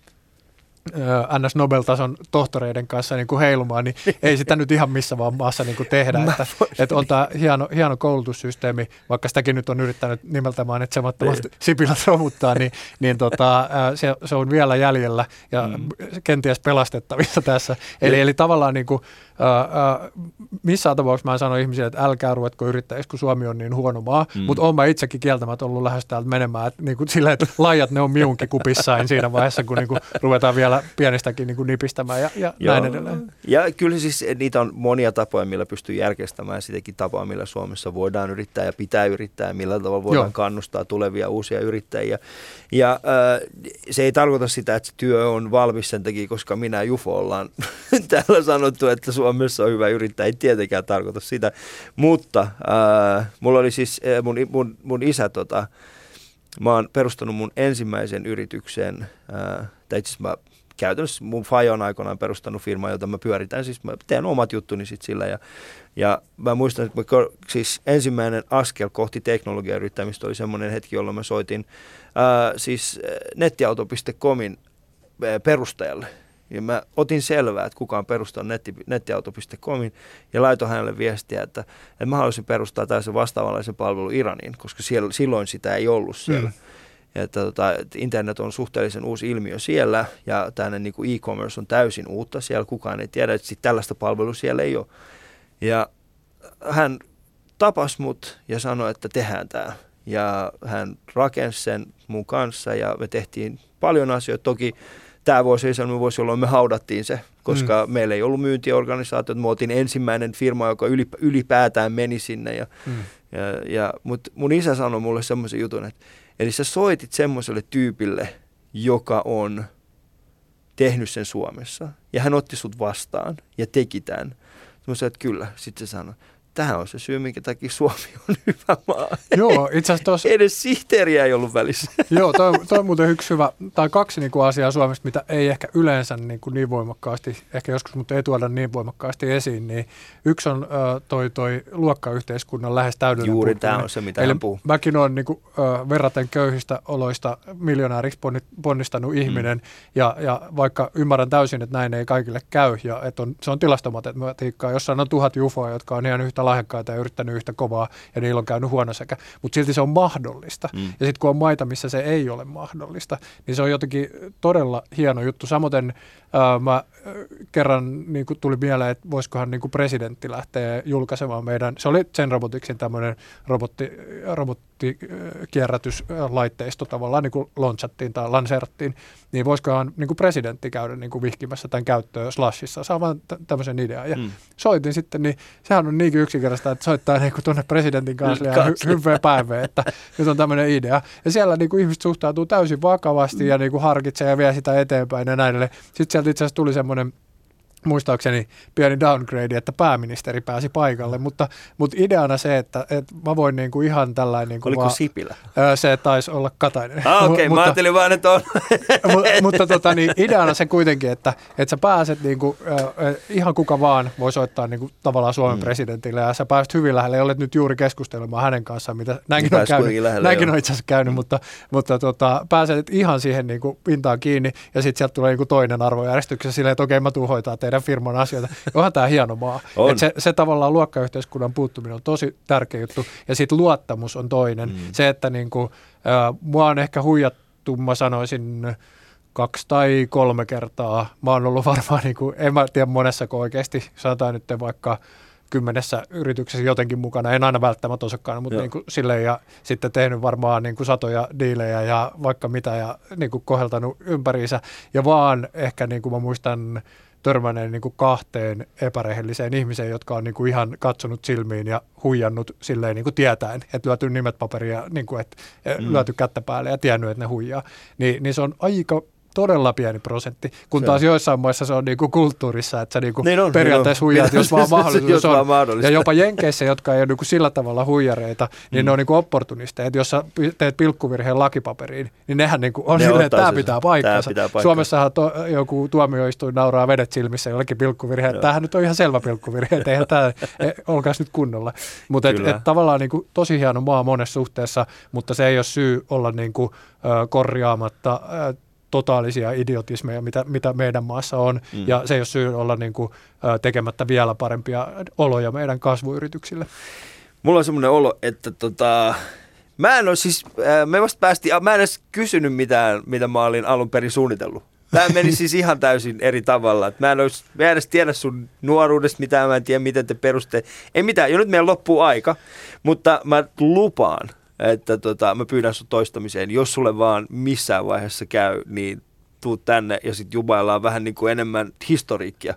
NS Nobel-tason tohtoreiden kanssa niin kuin heilumaan, niin ei sitä nyt ihan missä vaan maassa niin kuin tehdä. Että, että on tämä hieno, hieno koulutussysteemi, vaikka sitäkin nyt on yrittänyt nimeltä mainitsemattomasti Sipilät romuttaa, niin, niin tota, se, se on vielä jäljellä ja Mm. kenties pelastettavissa tässä. Eli, eli tavallaan niin kuin, missään tapauksessa mä en sano ihmisille, että älkää ruvetko yrittäjiksi, kun Suomi on niin huono maa, Mm. mutta olen mä itsekin kieltämättä ollut lähes täältä menemään, että niin kuin että lajat ne on miunkin kupissain siinä vaiheessa, kun niin kuin ruvetaan vielä pienistäkin niin kuin nipistämään ja, ja näin edelleen. Ja kyllä siis niitä on monia tapoja, millä pystyy järkestämään sitäkin tapaa, millä Suomessa voidaan yrittää ja pitää yrittää, millä tavalla voidaan Joo. kannustaa tulevia uusia yrittäjiä. Ja äh, se ei tarkoita sitä, että työ on valmis sen takia, koska minä Jufo ollaan täällä sanottu, että Suomessa on hyvä yrittää. Ei tietenkään tarkoita sitä, mutta äh, mulla oli siis äh, mun, mun, mun isä tota, mä oon perustanut mun ensimmäisen yrityksen, ää, tai itse mä käytännössä mun faija on aikoinaan perustanut firma, jota mä pyöritän, siis mä teen omat juttuni sit sillä ja, ja mä muistan, että mä, siis ensimmäinen askel kohti teknologiayrittämistä oli semmoinen hetki, jolloin mä soitin ää, siis nettiauto.comin perustajalle. Ja mä otin selvää, että kuka on perustanut netti, nettiauto.comin ja laitoin hänelle viestiä, että, että mä haluaisin perustaa tällaisen vastaavanlaisen palvelun Iraniin, koska siellä, silloin sitä ei ollut siellä. Mm. Ja että, tota, että internet on suhteellisen uusi ilmiö siellä ja tämmöinen niin e-commerce on täysin uutta siellä. Kukaan ei tiedä, että tällaista palvelua siellä ei ole. Ja hän tapasi mut ja sanoi, että tehdään tämä. Ja hän rakensi sen mun kanssa ja me tehtiin paljon asioita. Toki tämä vuosi ei sellainen vuosi, jolloin me haudattiin se, koska mm. meillä ei ollut myyntiorganisaatiota. Me oltiin ensimmäinen firma, joka ylip, ylipäätään meni sinne. Ja, Mm. ja, ja, Mutta mun isä sanoi mulle semmoisen jutun, että eli sä soitit semmoiselle tyypille, joka on tehnyt sen Suomessa. Ja hän otti sut vastaan ja teki tämän. Mä sanoin, että kyllä. Sitten se sanoi, tähän on se syy, minkä takia Suomi on hyvä maa. Joo, itse asiassa tuossa Edes sihteeriä ei ollut välissä. Joo, toi, toi on muuten yksi hyvä, tai kaksi niin kuin asiaa Suomesta, mitä ei ehkä yleensä niin, kuin niin voimakkaasti, ehkä joskus, mutta ei tuoda niin voimakkaasti esiin, niin yksi on ö, toi, toi luokkayhteiskunnan lähes täydellinen Juuri tämä on se, mitä Eli hän puhuu. mäkin olen niin kuin, ö, verraten köyhistä oloista miljonääriksi ponni- ponnistanut ihminen, ja, ja vaikka ymmärrän täysin, että näin ei kaikille käy, ja että on, se on tilastomatematiikkaa, jossain on tuhat jufoa, jotka on ihan yhtä lahjakkaita ja yrittänyt yhtä kovaa, ja niillä on käynyt huono sekä, mutta silti se on mahdollista. Mm. Ja sitten kun on maita, missä se ei ole mahdollista, niin se on jotenkin todella hieno juttu. Samoin ää, mä kerran niin kuin tuli mieleen, että voisikohan niin kuin presidentti lähteä julkaisemaan meidän, se oli Zen Roboticsin tämmöinen robotti, robottikierrätyslaitteisto tavallaan niin kuin launchattiin tai lanseerattiin, niin voisikohan niin kuin presidentti käydä niin kuin vihkimässä tämän käyttöön Slashissa, saa vaan tä- tämmöisen idean. Ja Mm. soitin sitten, niin sehän on niinkin yksinkertaista, että soittaa niin tuonne presidentin kansliaan hy- hyvää päivää, että nyt on tämmöinen idea. Ja siellä niin kuin ihmiset suhtautuu täysin vakavasti ja niin kuin harkitsee ja vie sitä eteenpäin ja näin edelleen. Sitten sieltä itse asiassa tuli semmoinen want to muistaakseni pieni downgrade, että pääministeri pääsi paikalle, mutta, mutta ideana se, että, että mä voin niin kuin ihan tällainen... Niin kuin Oliko vaan, Sipilä? Ää, Se taisi olla Katainen. Ah, okei, okay, mä ajattelin vaan, että on. Mu- mutta tota, niin ideana se kuitenkin, että, että sä pääset niinku, äh, ihan kuka vaan voi soittaa niinku, tavallaan Suomen Mm. mm. presidentille ja sä pääset hyvin lähelle, olet nyt juuri keskustelemaan hänen kanssaan, mitä näinkin on Pääsi käynyt, lähelle, näinkin on itse asiassa käynyt, mutta, mutta tota, pääset ihan siihen niinku, pintaan kiinni ja sitten sieltä tulee niinku, toinen arvojärjestyksessä silleen, että okei mä tuun hoitaa teidän firman asioita. Onhan tämä hieno maa. On. Et se, se tavallaan luokkayhteiskunnan puuttuminen on tosi tärkeä juttu ja sitten luottamus on toinen. Mm. Se, että niinku, äh, mua on ehkä huijattu, mä sanoisin, kaksi tai kolme kertaa. Mä oon ollut varmaan, niin kuin, en mä tiedä monessako oikeasti, sanotaan nyt vaikka kymmenessä yrityksessä jotenkin mukana, en aina välttämättä osakkaana, mutta Joo. niin kuin silleen ja sitten tehnyt varmaan niin kuin satoja diilejä ja vaikka mitä ja niin kuin koheltanut ympäriinsä ja vaan ehkä niin kuin mä muistan törmänneen niin kuin kahteen epärehelliseen ihmiseen, jotka on niin kuin ihan katsonut silmiin ja huijannut silleen niin kuin tietäen, että lyöty nimet paperia, niin kuin, että Mm. lyöty kättä päälle ja tiennyt, että ne huijaa. Niin, niin se on aika todella pieni prosentti, kun Se taas on. joissain maissa se on niinku kulttuurissa, että sä niinku Niin on, periaatteessa niin on. huijaat, jos vaan mahdollisuus Jos vaan on. mahdollista. Ja jopa Jenkeissä, jotka ei ole niinku sillä tavalla huijareita, niin Mm. ne on niinku opportunisteja. Että jos sä teet pilkkuvirheen lakipaperiin, niin nehän niinku on Ne silleen, että tämä pitää Tää paikkansa. pitää paikkansa. Suomessahan to, joku tuomioistuin nauraa vedet silmissä jollekin pilkkuvirheen. Joo. Tämähän nyt on ihan selvä pilkkuvirhe, että eihän tämä, e, olkaas nyt kunnolla. Mutta et, et tavallaan niinku tosi hieno maa monessa suhteessa, mutta se ei ole syy olla niinku, ö, korjaamatta totaalisia idiotismeja, mitä, mitä meidän maassa on, Mm. ja se ei ole syy olla niin kuin, tekemättä vielä parempia oloja meidän kasvuyrityksille. Mulla on semmoinen olo, että tota, mä en ole siis, me vasta päästiin, mä en edes kysynyt mitään, mitä mä olin alun perin suunnitellut. Tämä meni siis ihan täysin eri tavalla. Mä en, olisi, mä en edes tiedä sun nuoruudesta mitään, mä en tiedä miten te peruste. Ei mitään, jo nyt meidän loppuu aika, mutta mä lupaan, että tota, mä pyydän sun toistamiseen. Jos sulle vaan missään vaiheessa käy, niin tuu tänne ja sitten jubaillaan vähän niin kuin enemmän historiikkia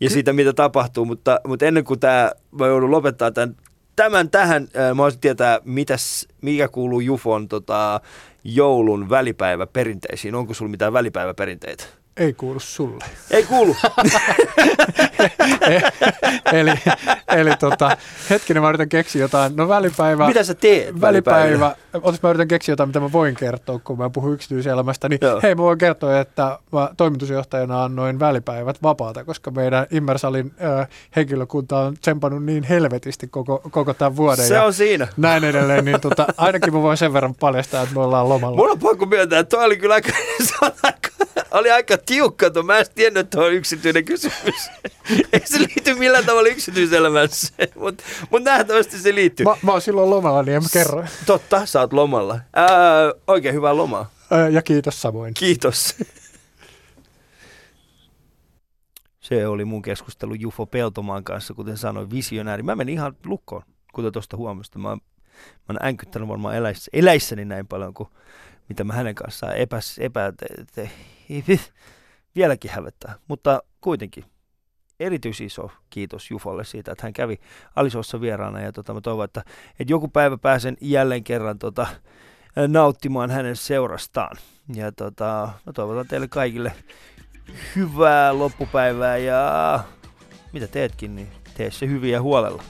ja siitä, mitä tapahtuu. Mutta, mutta ennen kuin tämä, mä joudun lopettaa tämän, tämän tähän, mä haluaisin tietää, mitäs, mikä kuuluu Jufon tota, joulun välipäiväperinteisiin. Onko sulla mitään välipäiväperinteitä? Ei kuulu sulle. Ei kuulu. eli eli tota, hetkinen, mä yritän keksiä jotain. No välipäivä. mitä sä teet Välipäivä, otas mä yritän keksiä jotain, mitä mä voin kertoa, kun mä puhun yksityiselämästä, niin Joo. hei mä voin kertoa, että mä toimitusjohtajana annoin välipäivät vapaata, koska meidän Immersalin äh, henkilökunta on tsempannut niin helvetisti koko, koko tämän vuoden. Se on siinä. näin edelleen, niin tota, ainakin mä voin sen verran paljastaa, että me ollaan lomalla. Mulla on pakko myöntää, että toi oli kyllä aika, oli aika tiukka tuo. Mä en tiennyt, että on yksityinen kysymys. Ei se liity millään tavalla yksityiselämässä, mutta mut nähtävästi se liittyy. Mä, mä oon silloin lomalla, niin en mä kerro. Totta, sä oot lomalla. Ää, oikein hyvää lomaa. Ö, Ja kiitos samoin. Kiitos. Se oli mun keskustelu Jufo Peltomaan kanssa, kuten sanoin, visionääri. Mä menin ihan lukkoon, kuten tuosta huomasta. Mä, oon- mä oon äänkyttänyt varmaan eläissä, eläissäni näin paljon kuin mitä mä hänen kanssaan epäs, epä, te, te, vieläkin hävettää. Mutta kuitenkin erityisen iso kiitos Jufolle siitä, että hän kävi Alisossa vieraana ja tota, mä toivon, että, että joku päivä pääsen jälleen kerran tota, nauttimaan hänen seurastaan. Ja tota, mä toivotan teille kaikille hyvää loppupäivää ja mitä teetkin, niin tee se hyvin ja huolella.